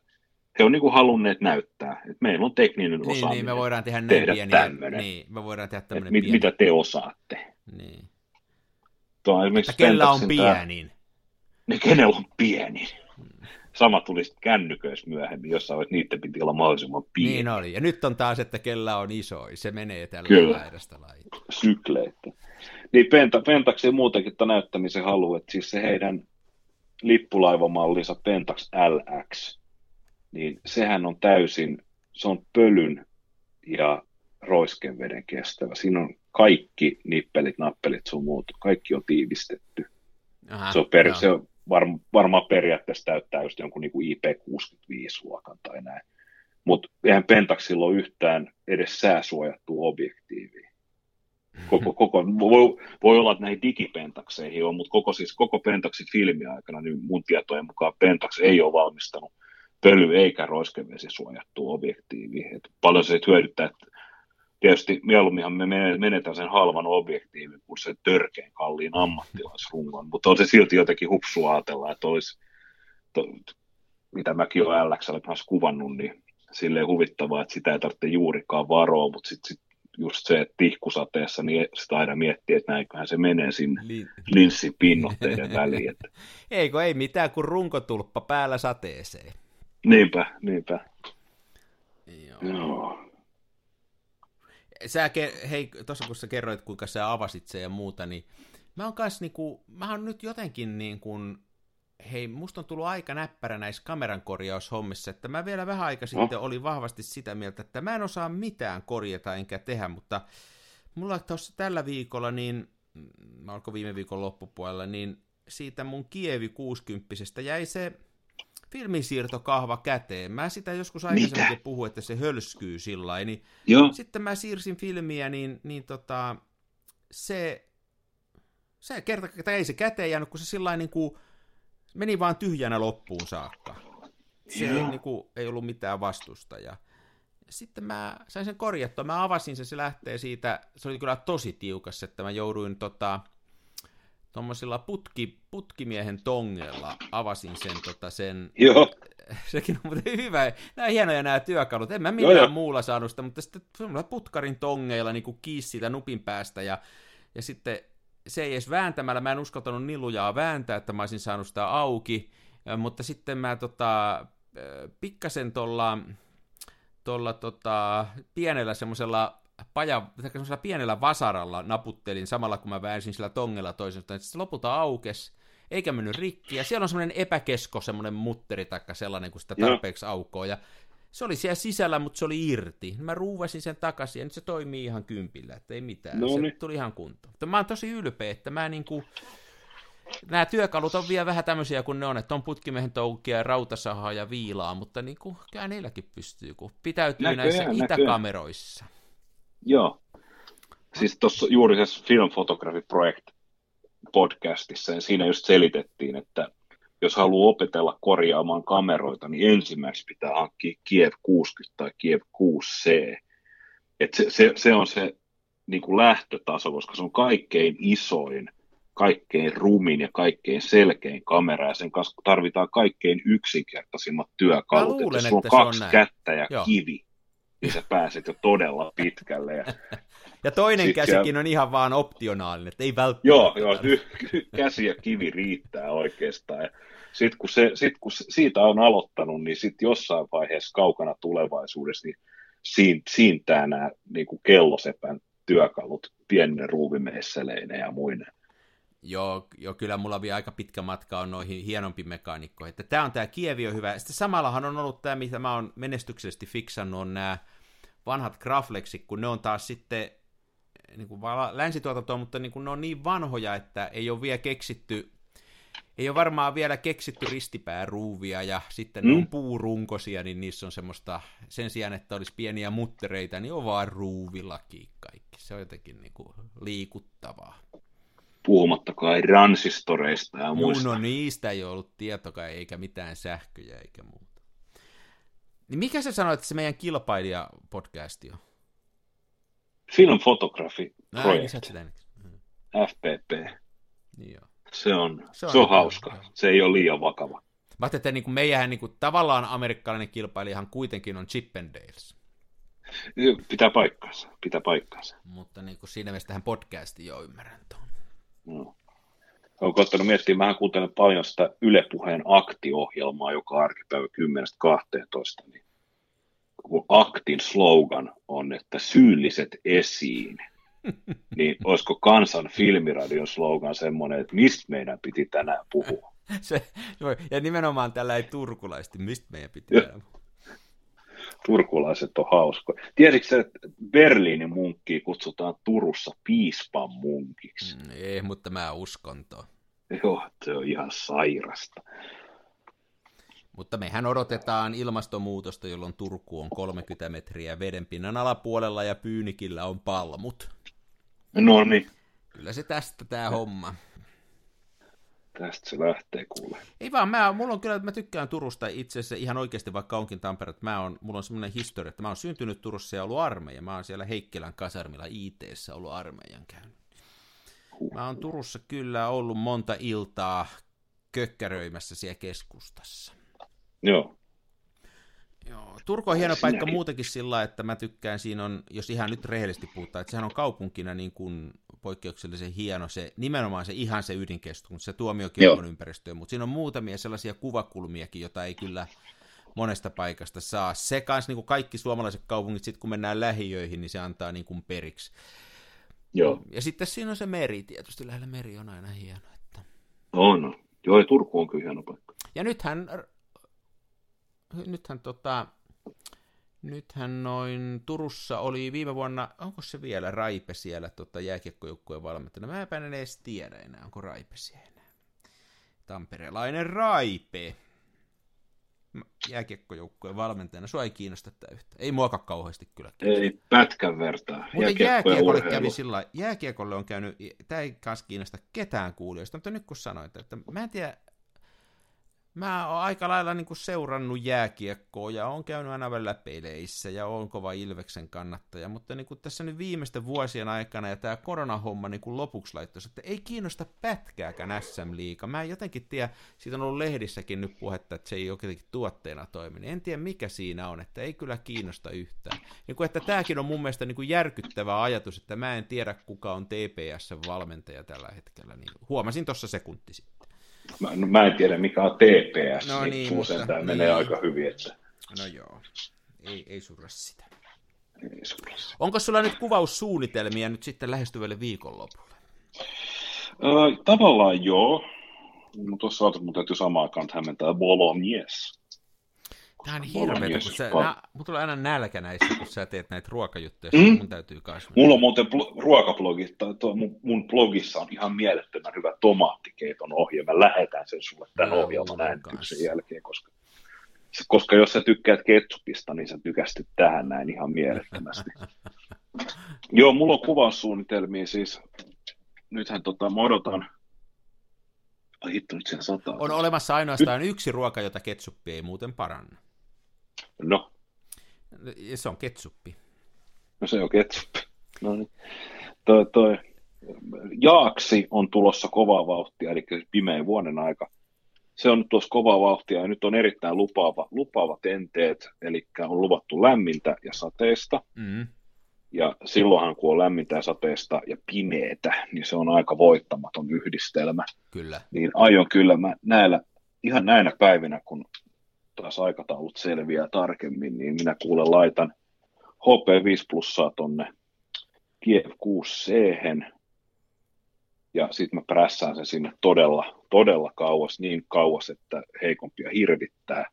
he on niin kuin halunneet näyttää, että meillä on tekninen niin, osaaminen niin, me voidaan tehdä, tehdä pieniä, niin, me voidaan tehdä tämmöinen mit, Mitä te osaatte. Niin. Tuo, että kellä on pienin. Tämä, ne kenellä on pienin. Sama tuli sitten kännyköissä myöhemmin, jossa niiden piti olla mahdollisimman pieni. Niin oli, ja nyt on taas, että kellä on iso, se menee tällä Kyllä. laidasta Sykleitä. Niin Penta, Pentax ei muutenkin tämän näyttämisen halua, että siis se heidän lippulaivamallinsa Pentax LX, niin sehän on täysin, se on pölyn ja roiskeveden kestävä. Siinä on kaikki nippelit, nappelit, sun muut, kaikki on tiivistetty. Aha, se on, per, se on var, varmaan periaatteessa täyttää just jonkun niin kuin IP65-luokan tai näin. Mutta eihän Pentaxilla ole yhtään edes sääsuojattu objektiivi. Koko, koko, voi, voi, olla, että näihin digipentakseihin on, mutta koko, siis koko Pentaxin filmiaikana, niin mun tietojen mukaan Pentax ei ole valmistanut pöly- eikä roiskevesi suojattu objektiivi. Et paljon se hyödyttää, että tietysti mieluumminhan me menetään sen halvan objektiivin kuin se törkeän kalliin ammattilaisrungon, mutta on se silti jotenkin hupsua ajatella, että olisi, to, mitä mäkin olen LXL kanssa kuvannut, niin silleen huvittavaa, että sitä ei tarvitse juurikaan varoa, mutta sitten sit just se, että tihkusateessa, niin sitä aina miettii, että näinköhän se menee sinne Lin... linssipinnoitteiden väliin. Että... Eikö ei mitään kuin runkotulppa päällä sateeseen. Niinpä, niinpä. Joo. Joo. Sä, hei, tuossa kun sä kerroit, kuinka sä avasit sen ja muuta, niin mä oon kans niinku, mä oon nyt jotenkin niin kuin, hei, musta on tullut aika näppärä näissä kameran korjaushommissa, että mä vielä vähän aika sitten oh. olin vahvasti sitä mieltä, että mä en osaa mitään korjata enkä tehdä, mutta mulla tuossa tällä viikolla, niin mä alkoi viime viikon loppupuolella, niin siitä mun Kievi 60 jäi se filmisiirtokahva käteen. Mä sitä joskus aikaisemmin puhuin, että se hölskyy sillä niin Joo. sitten mä siirsin filmiä, niin, niin tota, se, se kerta, tai ei se käteen jäänyt, kun se sillä niin kuin, meni vaan tyhjänä loppuun saakka. Se ei, niin kuin, ei ollut mitään vastusta. Ja sitten mä sain sen korjattua. Mä avasin sen, se lähtee siitä, se oli kyllä tosi tiukas, että mä jouduin tota, tuommoisilla putki, putkimiehen tongella avasin sen, tota, sen Joo. sekin on muuten hyvä. Nämä hienoja nämä työkalut. En mä millään Joo, muulla saanut sitä, mutta sitten semmoilla putkarin tongeilla niin kiis siitä nupin päästä ja, ja sitten se ei edes vääntämällä, mä en uskaltanut nilujaa vääntää, että mä olisin saanut sitä auki, mutta sitten mä tota, pikkasen tuolla tolla, tota, pienellä semmoisella paja, pienellä vasaralla naputtelin samalla, kun mä väänsin sillä tongella toisesta, että se lopulta aukes, eikä mennyt rikki, ja siellä on semmoinen epäkesko, semmoinen mutteri tai sellainen, kun sitä tarpeeksi aukoo, ja se oli siellä sisällä, mutta se oli irti. Mä ruuvasin sen takaisin, ja nyt se toimii ihan kympillä, että ei mitään. No niin. Se tuli ihan kuntoon. Mutta mä oon tosi ylpeä, että mä niinku, nämä työkalut on vielä vähän tämmöisiä kuin ne on, että on putkimiehen toukia ja rautasahaa ja viilaa, mutta niin kuin, kyllä niilläkin pystyy, kun pitäytyy näköjään, näissä näköjään. itäkameroissa. Joo. Siis tuossa juuri se Film Photography Project podcastissa, niin siinä just selitettiin, että jos haluaa opetella korjaamaan kameroita, niin ensimmäiseksi pitää hankkia Kiev 60 tai Kiev 6C. Et se, se, se on se niin kuin lähtötaso, koska se on kaikkein isoin, kaikkein rumin ja kaikkein selkein kamera, ja sen kanssa tarvitaan kaikkein yksinkertaisimmat työkalut. luulen, että sulla on kaksi on kättä ja Joo. kivi, niin sä pääset jo todella pitkälle. Ja, ja toinen käsikin on... on ihan vaan optionaalinen, että ei välttämättä. Joo, joo käsi ja kivi riittää oikeastaan. Sitten kun, se, sit kun siitä on aloittanut, niin sitten jossain vaiheessa kaukana tulevaisuudessa, niin siin, siintää nämä niin kuin kellosepän työkalut pienine ruuvimeisseleineen ja muinen. Joo, joo, kyllä mulla vielä aika pitkä matka on noihin hienompiin mekaanikkoihin. Että tämä on tämä Kievi on hyvä. Sitten samallahan on ollut tämä, mitä mä oon menestyksellisesti fiksannut, on nämä vanhat Graflexit, kun ne on taas sitten niin kuin länsituotantoa, mutta niin kuin ne on niin vanhoja, että ei ole vielä keksitty, ei ole varmaan vielä keksitty ristipääruuvia ja sitten mm. ne on mm. puurunkosia, niin niissä on semmoista, sen sijaan, että olisi pieniä muttereita, niin on vaan ruuvillakin kaikki. Se on jotenkin niin kuin liikuttavaa puhumattakaan ransistoreista ja muista. No, no niistä ei ollut tietokaa, eikä mitään sähköjä eikä muuta. Niin mikä sä sanoit, että se meidän kilpailija-podcasti on? Film Photography no, Project. Niin mm. FPP. Niin joo. Se on, se on, se on hauska. Joo. Se ei ole liian vakava. Mä ajattelin, että niin kuin meidän niin kuin, tavallaan amerikkalainen kilpailijahan kuitenkin on Chippendales. Pitää paikkaansa, pitää paikkaansa. Mutta niin kuin siinä mielessä tähän podcastiin jo ymmärrän tuon. No. Olen koittanut miettiä, mä kuuntelen paljon sitä Yle Puheen aktiohjelmaa, joka arkipäivä 10-12, niin kun aktin slogan on, että syylliset esiin, niin olisiko kansan filmiradion slogan semmoinen, että mistä meidän piti tänään puhua? Se, ja nimenomaan tällä ei turkulaisesti, mistä meidän piti tänään puhua? Turkulaiset on hauskoja. Tiesitkö että Berliinin munkki kutsutaan Turussa piispan munkiksi? Mm, ei, mutta mä uskon tuon. Joo, se on ihan sairasta. Mutta mehän odotetaan ilmastonmuutosta, jolloin Turku on 30 metriä vedenpinnan alapuolella ja Pyynikillä on palmut. No niin. Kyllä se tästä tämä homma. Tästä se lähtee kuule. Ei vaan, mä, mulla on kyllä, mä tykkään Turusta itse asiassa ihan oikeasti, vaikka onkin Tampere, että mä on, mulla on semmoinen historia, että mä oon syntynyt Turussa ja ollut armeija. Mä oon siellä Heikkilän kasarmilla it ollut armeijan käynyt. Mä oon Turussa kyllä ollut monta iltaa kökkäröimässä siellä keskustassa. Joo. Joo, Turku on hieno paikka muutenkin sillä, että mä tykkään siinä on, jos ihan nyt rehellisesti puhutaan, että sehän on kaupunkina niin kuin poikkeuksellisen hieno se, nimenomaan se ihan se ydinkeskus, se tuomiokirkon ympäristö, mutta siinä on muutamia sellaisia kuvakulmiakin, joita ei kyllä monesta paikasta saa. Se kanssa niin kuin kaikki suomalaiset kaupungit, sitten kun mennään lähiöihin, niin se antaa niin kuin periksi. Joo. Ja sitten siinä on se meri, tietysti lähellä meri on aina hieno. Että... On, joo, ja Turku on kyllä hieno paikka. Ja nythän, nythän tota, nythän noin Turussa oli viime vuonna, onko se vielä Raipe siellä tota, jääkiekkojoukkueen valmentajana? Mä en edes tiedä enää, onko Raipe siellä enää. Tamperelainen Raipe jääkiekkojoukkueen valmentajana. Sua ei kiinnosta tämä yhtä. Ei muoka kauheasti kyllä. Kiinnosta. Ei pätkän vertaa. Mutta jääkiekolle kävi sillä jääkiekolle on käynyt, tämä ei kanssa kiinnosta ketään kuulijoista, mutta nyt kun sanoit, että mä en tiedä, Mä oon aika lailla niin seurannut jääkiekkoa ja on käynyt aina välillä peleissä ja on kova Ilveksen kannattaja, mutta niin kuin tässä nyt viimeisten vuosien aikana ja tämä koronahomma niin lopuksi laittoi, että ei kiinnosta pätkääkään SM Liiga. Mä en jotenkin tiedä, siitä on ollut lehdissäkin nyt puhetta, että se ei jotenkin tuotteena toimi. En tiedä mikä siinä on, että ei kyllä kiinnosta yhtään. Niin kuin, että tämäkin on mun mielestä niin kuin järkyttävä ajatus, että mä en tiedä kuka on TPS-valmentaja tällä hetkellä. Niin huomasin tuossa sekunti sitten. Mä, no, mä en tiedä mikä on TPS, no niin, niin mutta, tämä niin. menee aika hyvin. Että... No joo, ei, ei surra sitä. Ei surra sitä. Onko sulla nyt kuvaussuunnitelmia nyt sitten lähestyvälle viikonlopulle? Öö, tavallaan joo, mutta tuossa mun täytyy samaan aikaan hämmentää Bolognese. Tämä on hirveetä, kun sä, nä, mun tulee aina nälkä näissä, kun sä teet näitä ruokajuttuja, mm? mun täytyy kasvaa. Mulla on muuten blo- ruokablogi, tai tuo, mun, mun, blogissa on ihan mielettömän hyvä tomaattikeiton ohje, mä lähetän sen sulle tämän ohjelman äänityksen jälkeen, koska, koska jos sä tykkäät ketsupista, niin sä tykästyt tähän näin ihan mielettömästi. Joo, mulla on kuvaussuunnitelmia siis, nythän tota, mä odotan, Ai hitto, nyt sen sataa. On olemassa ainoastaan yksi ruoka, jota ketsuppi ei muuten paranna. No. Se on ketsuppi. No se on ketsuppi. No niin. Toi, toi. Jaaksi on tulossa kovaa vauhtia, eli pimeä vuoden aika. Se on nyt tuossa kovaa vauhtia ja nyt on erittäin lupaava, lupaava tenteet, eli on luvattu lämmintä ja sateesta. Mm. Ja silloinhan, kun on lämmintä ja sateesta ja pimeetä, niin se on aika voittamaton yhdistelmä. Kyllä. Niin aion kyllä mä näillä, ihan näinä päivinä, kun taas aikataulut selviää tarkemmin, niin minä kuulen laitan HP5 plussaa tonne Kiev 6 c ja sitten mä prässään sen sinne todella, todella kauas, niin kauas, että heikompia hirvittää.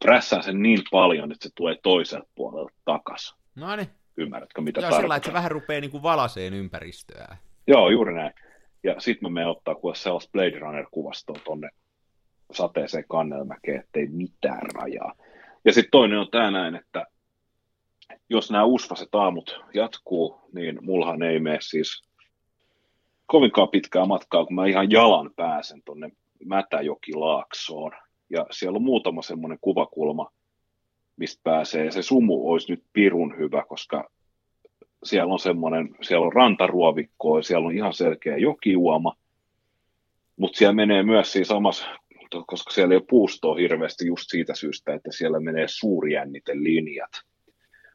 Prässään sen niin paljon, että se tulee toiselta puolelta takas. No niin. Ymmärrätkö, mitä Joo, sillä että se vähän rupeaa niin valaseen ympäristöä. Joo, juuri näin. Ja sitten mä menen ottaa kuule sellaista Blade Runner-kuvastoa tonne sateeseen kannelmäkeen, ettei mitään rajaa. Ja sitten toinen on tämä näin, että jos nämä usvaset aamut jatkuu, niin mullahan ei mene siis kovinkaan pitkää matkaa, kun mä ihan jalan pääsen tonne Mätäjokilaaksoon. Ja siellä on muutama semmoinen kuvakulma, mistä pääsee. Se sumu olisi nyt pirun hyvä, koska siellä on semmoinen, siellä on rantaruovikko, siellä on ihan selkeä jokiuoma, mutta siellä menee myös siis samassa, koska siellä ei ole puustoa hirveästi just siitä syystä, että siellä menee suurjännitelinjat.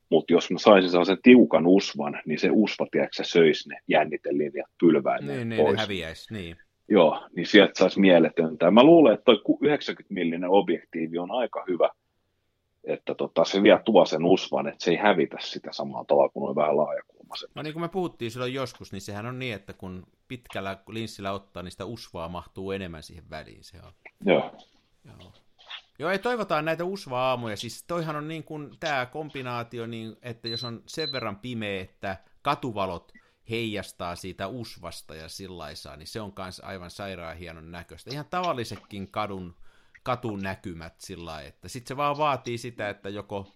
Mutta jos mä saisin sellaisen tiukan usvan, niin se usva, tiedätkö, söisi ne jännitelinjat pylväin niin, niin, pois. ne häviäisi, niin. Joo, niin sieltä saisi mieletöntä. Mä luulen, että toi 90 millinen objektiivi on aika hyvä että tota, se vie tuo sen usvan, että se ei hävitä sitä samalla tavalla kuin on vähän laajakulmaiset. No niin kuin me puhuttiin silloin joskus, niin sehän on niin, että kun pitkällä linssillä ottaa, niin sitä usvaa mahtuu enemmän siihen väliin. Se on. Joo. Joo. Joo, ei toivotaan näitä usva-aamuja. Siis toihan on niin kuin tämä kombinaatio, niin, että jos on sen verran pimeä, että katuvalot heijastaa siitä usvasta ja sillaisaa, niin se on myös aivan sairaan hienon näköistä. Ihan tavallisetkin kadun katunäkymät sillä että sitten se vaan vaatii sitä, että joko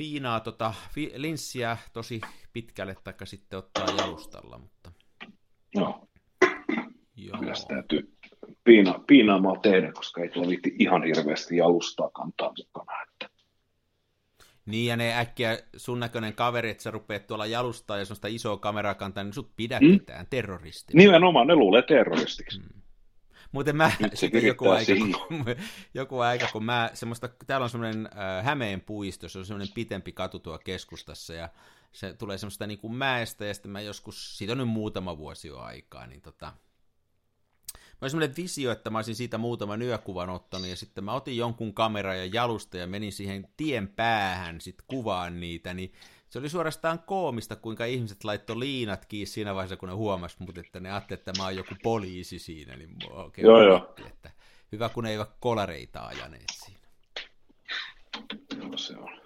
piinaa tota linssiä tosi pitkälle, tai sitten ottaa jalustalla, mutta... No. Joo. Kyllä sitä täytyy piina, piinaamalla tehdä, koska ei tuolla viitti ihan hirveästi jalustaa kantaa mukana. Että... Niin, ja ne äkkiä sun näköinen kaveri, että sä rupeat tuolla jalustaa ja sellaista isoa kameraa kantaa, niin sut pidätetään mm. terroristi. Nimenomaan, ne luulee terroristiksi. Mm. Muuten mä, sitten joku aika, kun, joku aika, kun mä, semmoista, täällä on semmoinen äh, Hämeen puisto, se on semmoinen pitempi katu tuo keskustassa, ja se tulee semmoista niin kuin mäestä, ja sitten mä joskus, siitä on nyt muutama vuosi jo aikaa, niin tota, Mä oli semmoinen visio, että mä olisin siitä muutaman yökuvan ottanut, ja sitten mä otin jonkun kameran ja jalusta ja menin siihen tien päähän sit kuvaan niitä, niin se oli suorastaan koomista, kuinka ihmiset laittoi liinat kiinni siinä vaiheessa, kun ne huomasi mut, että ne ajattelivat, että mä oon joku poliisi siinä, niin oikein Joo, joo. että hyvä, kun ne eivät kolareita ajaneet siinä. Joo, se on.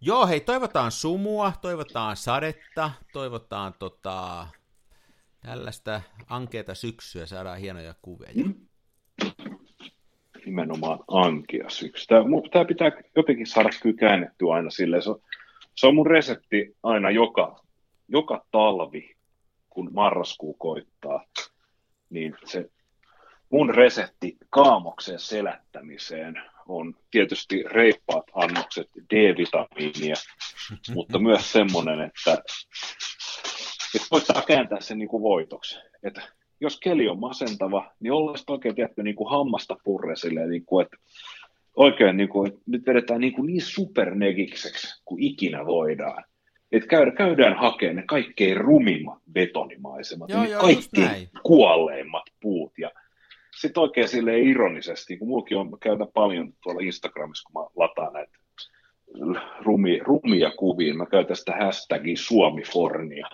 Joo, hei, toivotaan sumua, toivotaan sadetta, toivotaan tota, tällaista ankeeta syksyä, saadaan hienoja kuvia. nimenomaan ankia syksy. Tämä, tämä pitää jotenkin saada kyllä käännettyä aina silleen. Se on, se on mun resepti aina joka, joka talvi, kun marraskuu koittaa. Niin se mun resepti kaamoksen selättämiseen on tietysti reippaat annokset D-vitamiinia, mutta myös semmoinen, että, että koittaa kääntää sen niin kuin voitoksi. Että jos keli on masentava, niin ollaan oikein tietty niin kuin hammasta purre silleen, niin kuin, että oikein niin kuin, nyt vedetään niin, kuin niin supernegikseksi kuin ikinä voidaan. Että käydään, käydään hakemaan ne kaikkein rumimmat betonimaisemat, Joo, ne joo, kaikkein näin. kuolleimmat puut. Ja sitten oikein sille ironisesti, kun mullakin on, mä käytän paljon tuolla Instagramissa, kun mä lataan näitä rumi, rumia kuvia, mä käytän sitä hashtagia Suomifornia.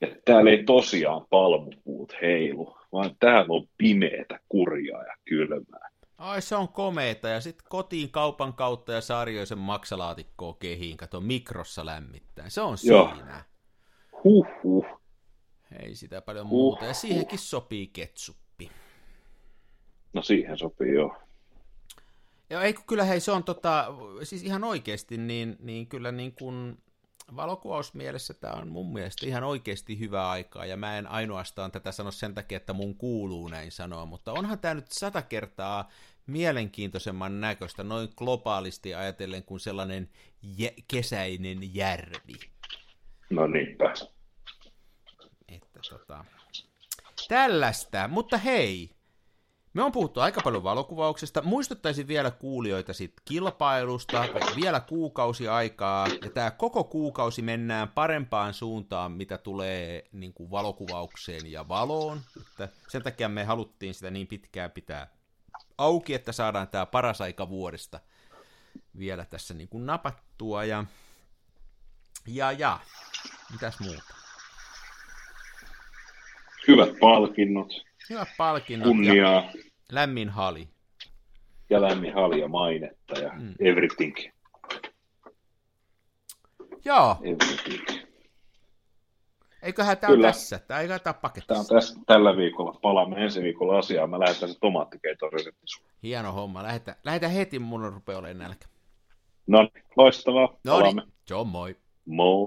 Ja täällä ei tosiaan palmupuut heilu, vaan täällä on pimeätä, kurjaa ja kylmää. Ai se on komeeta, ja sitten kotiin kaupan kautta ja sarjoisen maksalaatikkoa kehiin, kato mikrossa lämmittää. Se on Joo. siinä. Huhhuh. Ei sitä paljon Huh, muuta, ja siihenkin sopii ketsuppi. No siihen sopii jo. Joo, ei kun kyllä hei, se on tota, siis ihan oikeasti, niin, niin kyllä niin kuin valokuvausmielessä tämä on mun mielestä ihan oikeasti hyvä aikaa, ja mä en ainoastaan tätä sano sen takia, että mun kuuluu näin sanoa, mutta onhan tämä nyt sata kertaa mielenkiintoisemman näköistä noin globaalisti ajatellen kuin sellainen jä- kesäinen järvi. No niinpä. Että tota, tällaista, mutta hei, me on puhuttu aika paljon valokuvauksesta. Muistuttaisin vielä kuulijoita sit kilpailusta, vielä kuukausi aikaa, ja tämä koko kuukausi mennään parempaan suuntaan, mitä tulee niin kuin valokuvaukseen ja valoon. Että sen takia me haluttiin sitä niin pitkään pitää auki, että saadaan tämä paras aika vuodesta vielä tässä niin kuin napattua. Ja, ja, ja, mitäs muuta? Hyvät palkinnot, Hyvät palkinnot ja kunniaa lämmin hali. ja lämmin hali ja mainetta ja Mm. everything. Joo, everything. eiköhän tämä Kyllä. tässä. Tämä eiköhän tämä Tämä on paketissa. tässä, tällä viikolla. Palaamme ensi viikolla asiaan. Mä lähetän se tomaattikeiton resepti sulle. Hieno homma. Lähetään, lähetään heti, mun rupeaa olemaan nälkä. No niin, loistavaa. No niin, John moi. Moi.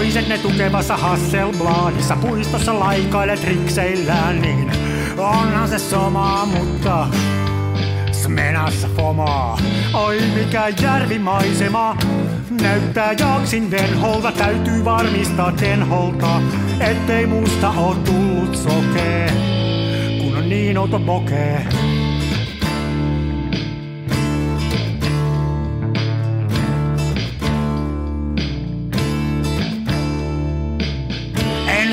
Toiset ne tukevassa Hasselbladissa puistossa laikailet rikseillään, niin onhan se sama, mutta smenassa fomaa. Oi mikä järvimaisema, näyttää jaksin venholta, täytyy varmistaa tenholta, ettei musta oo tullut sokee, kun on niin outo pokee.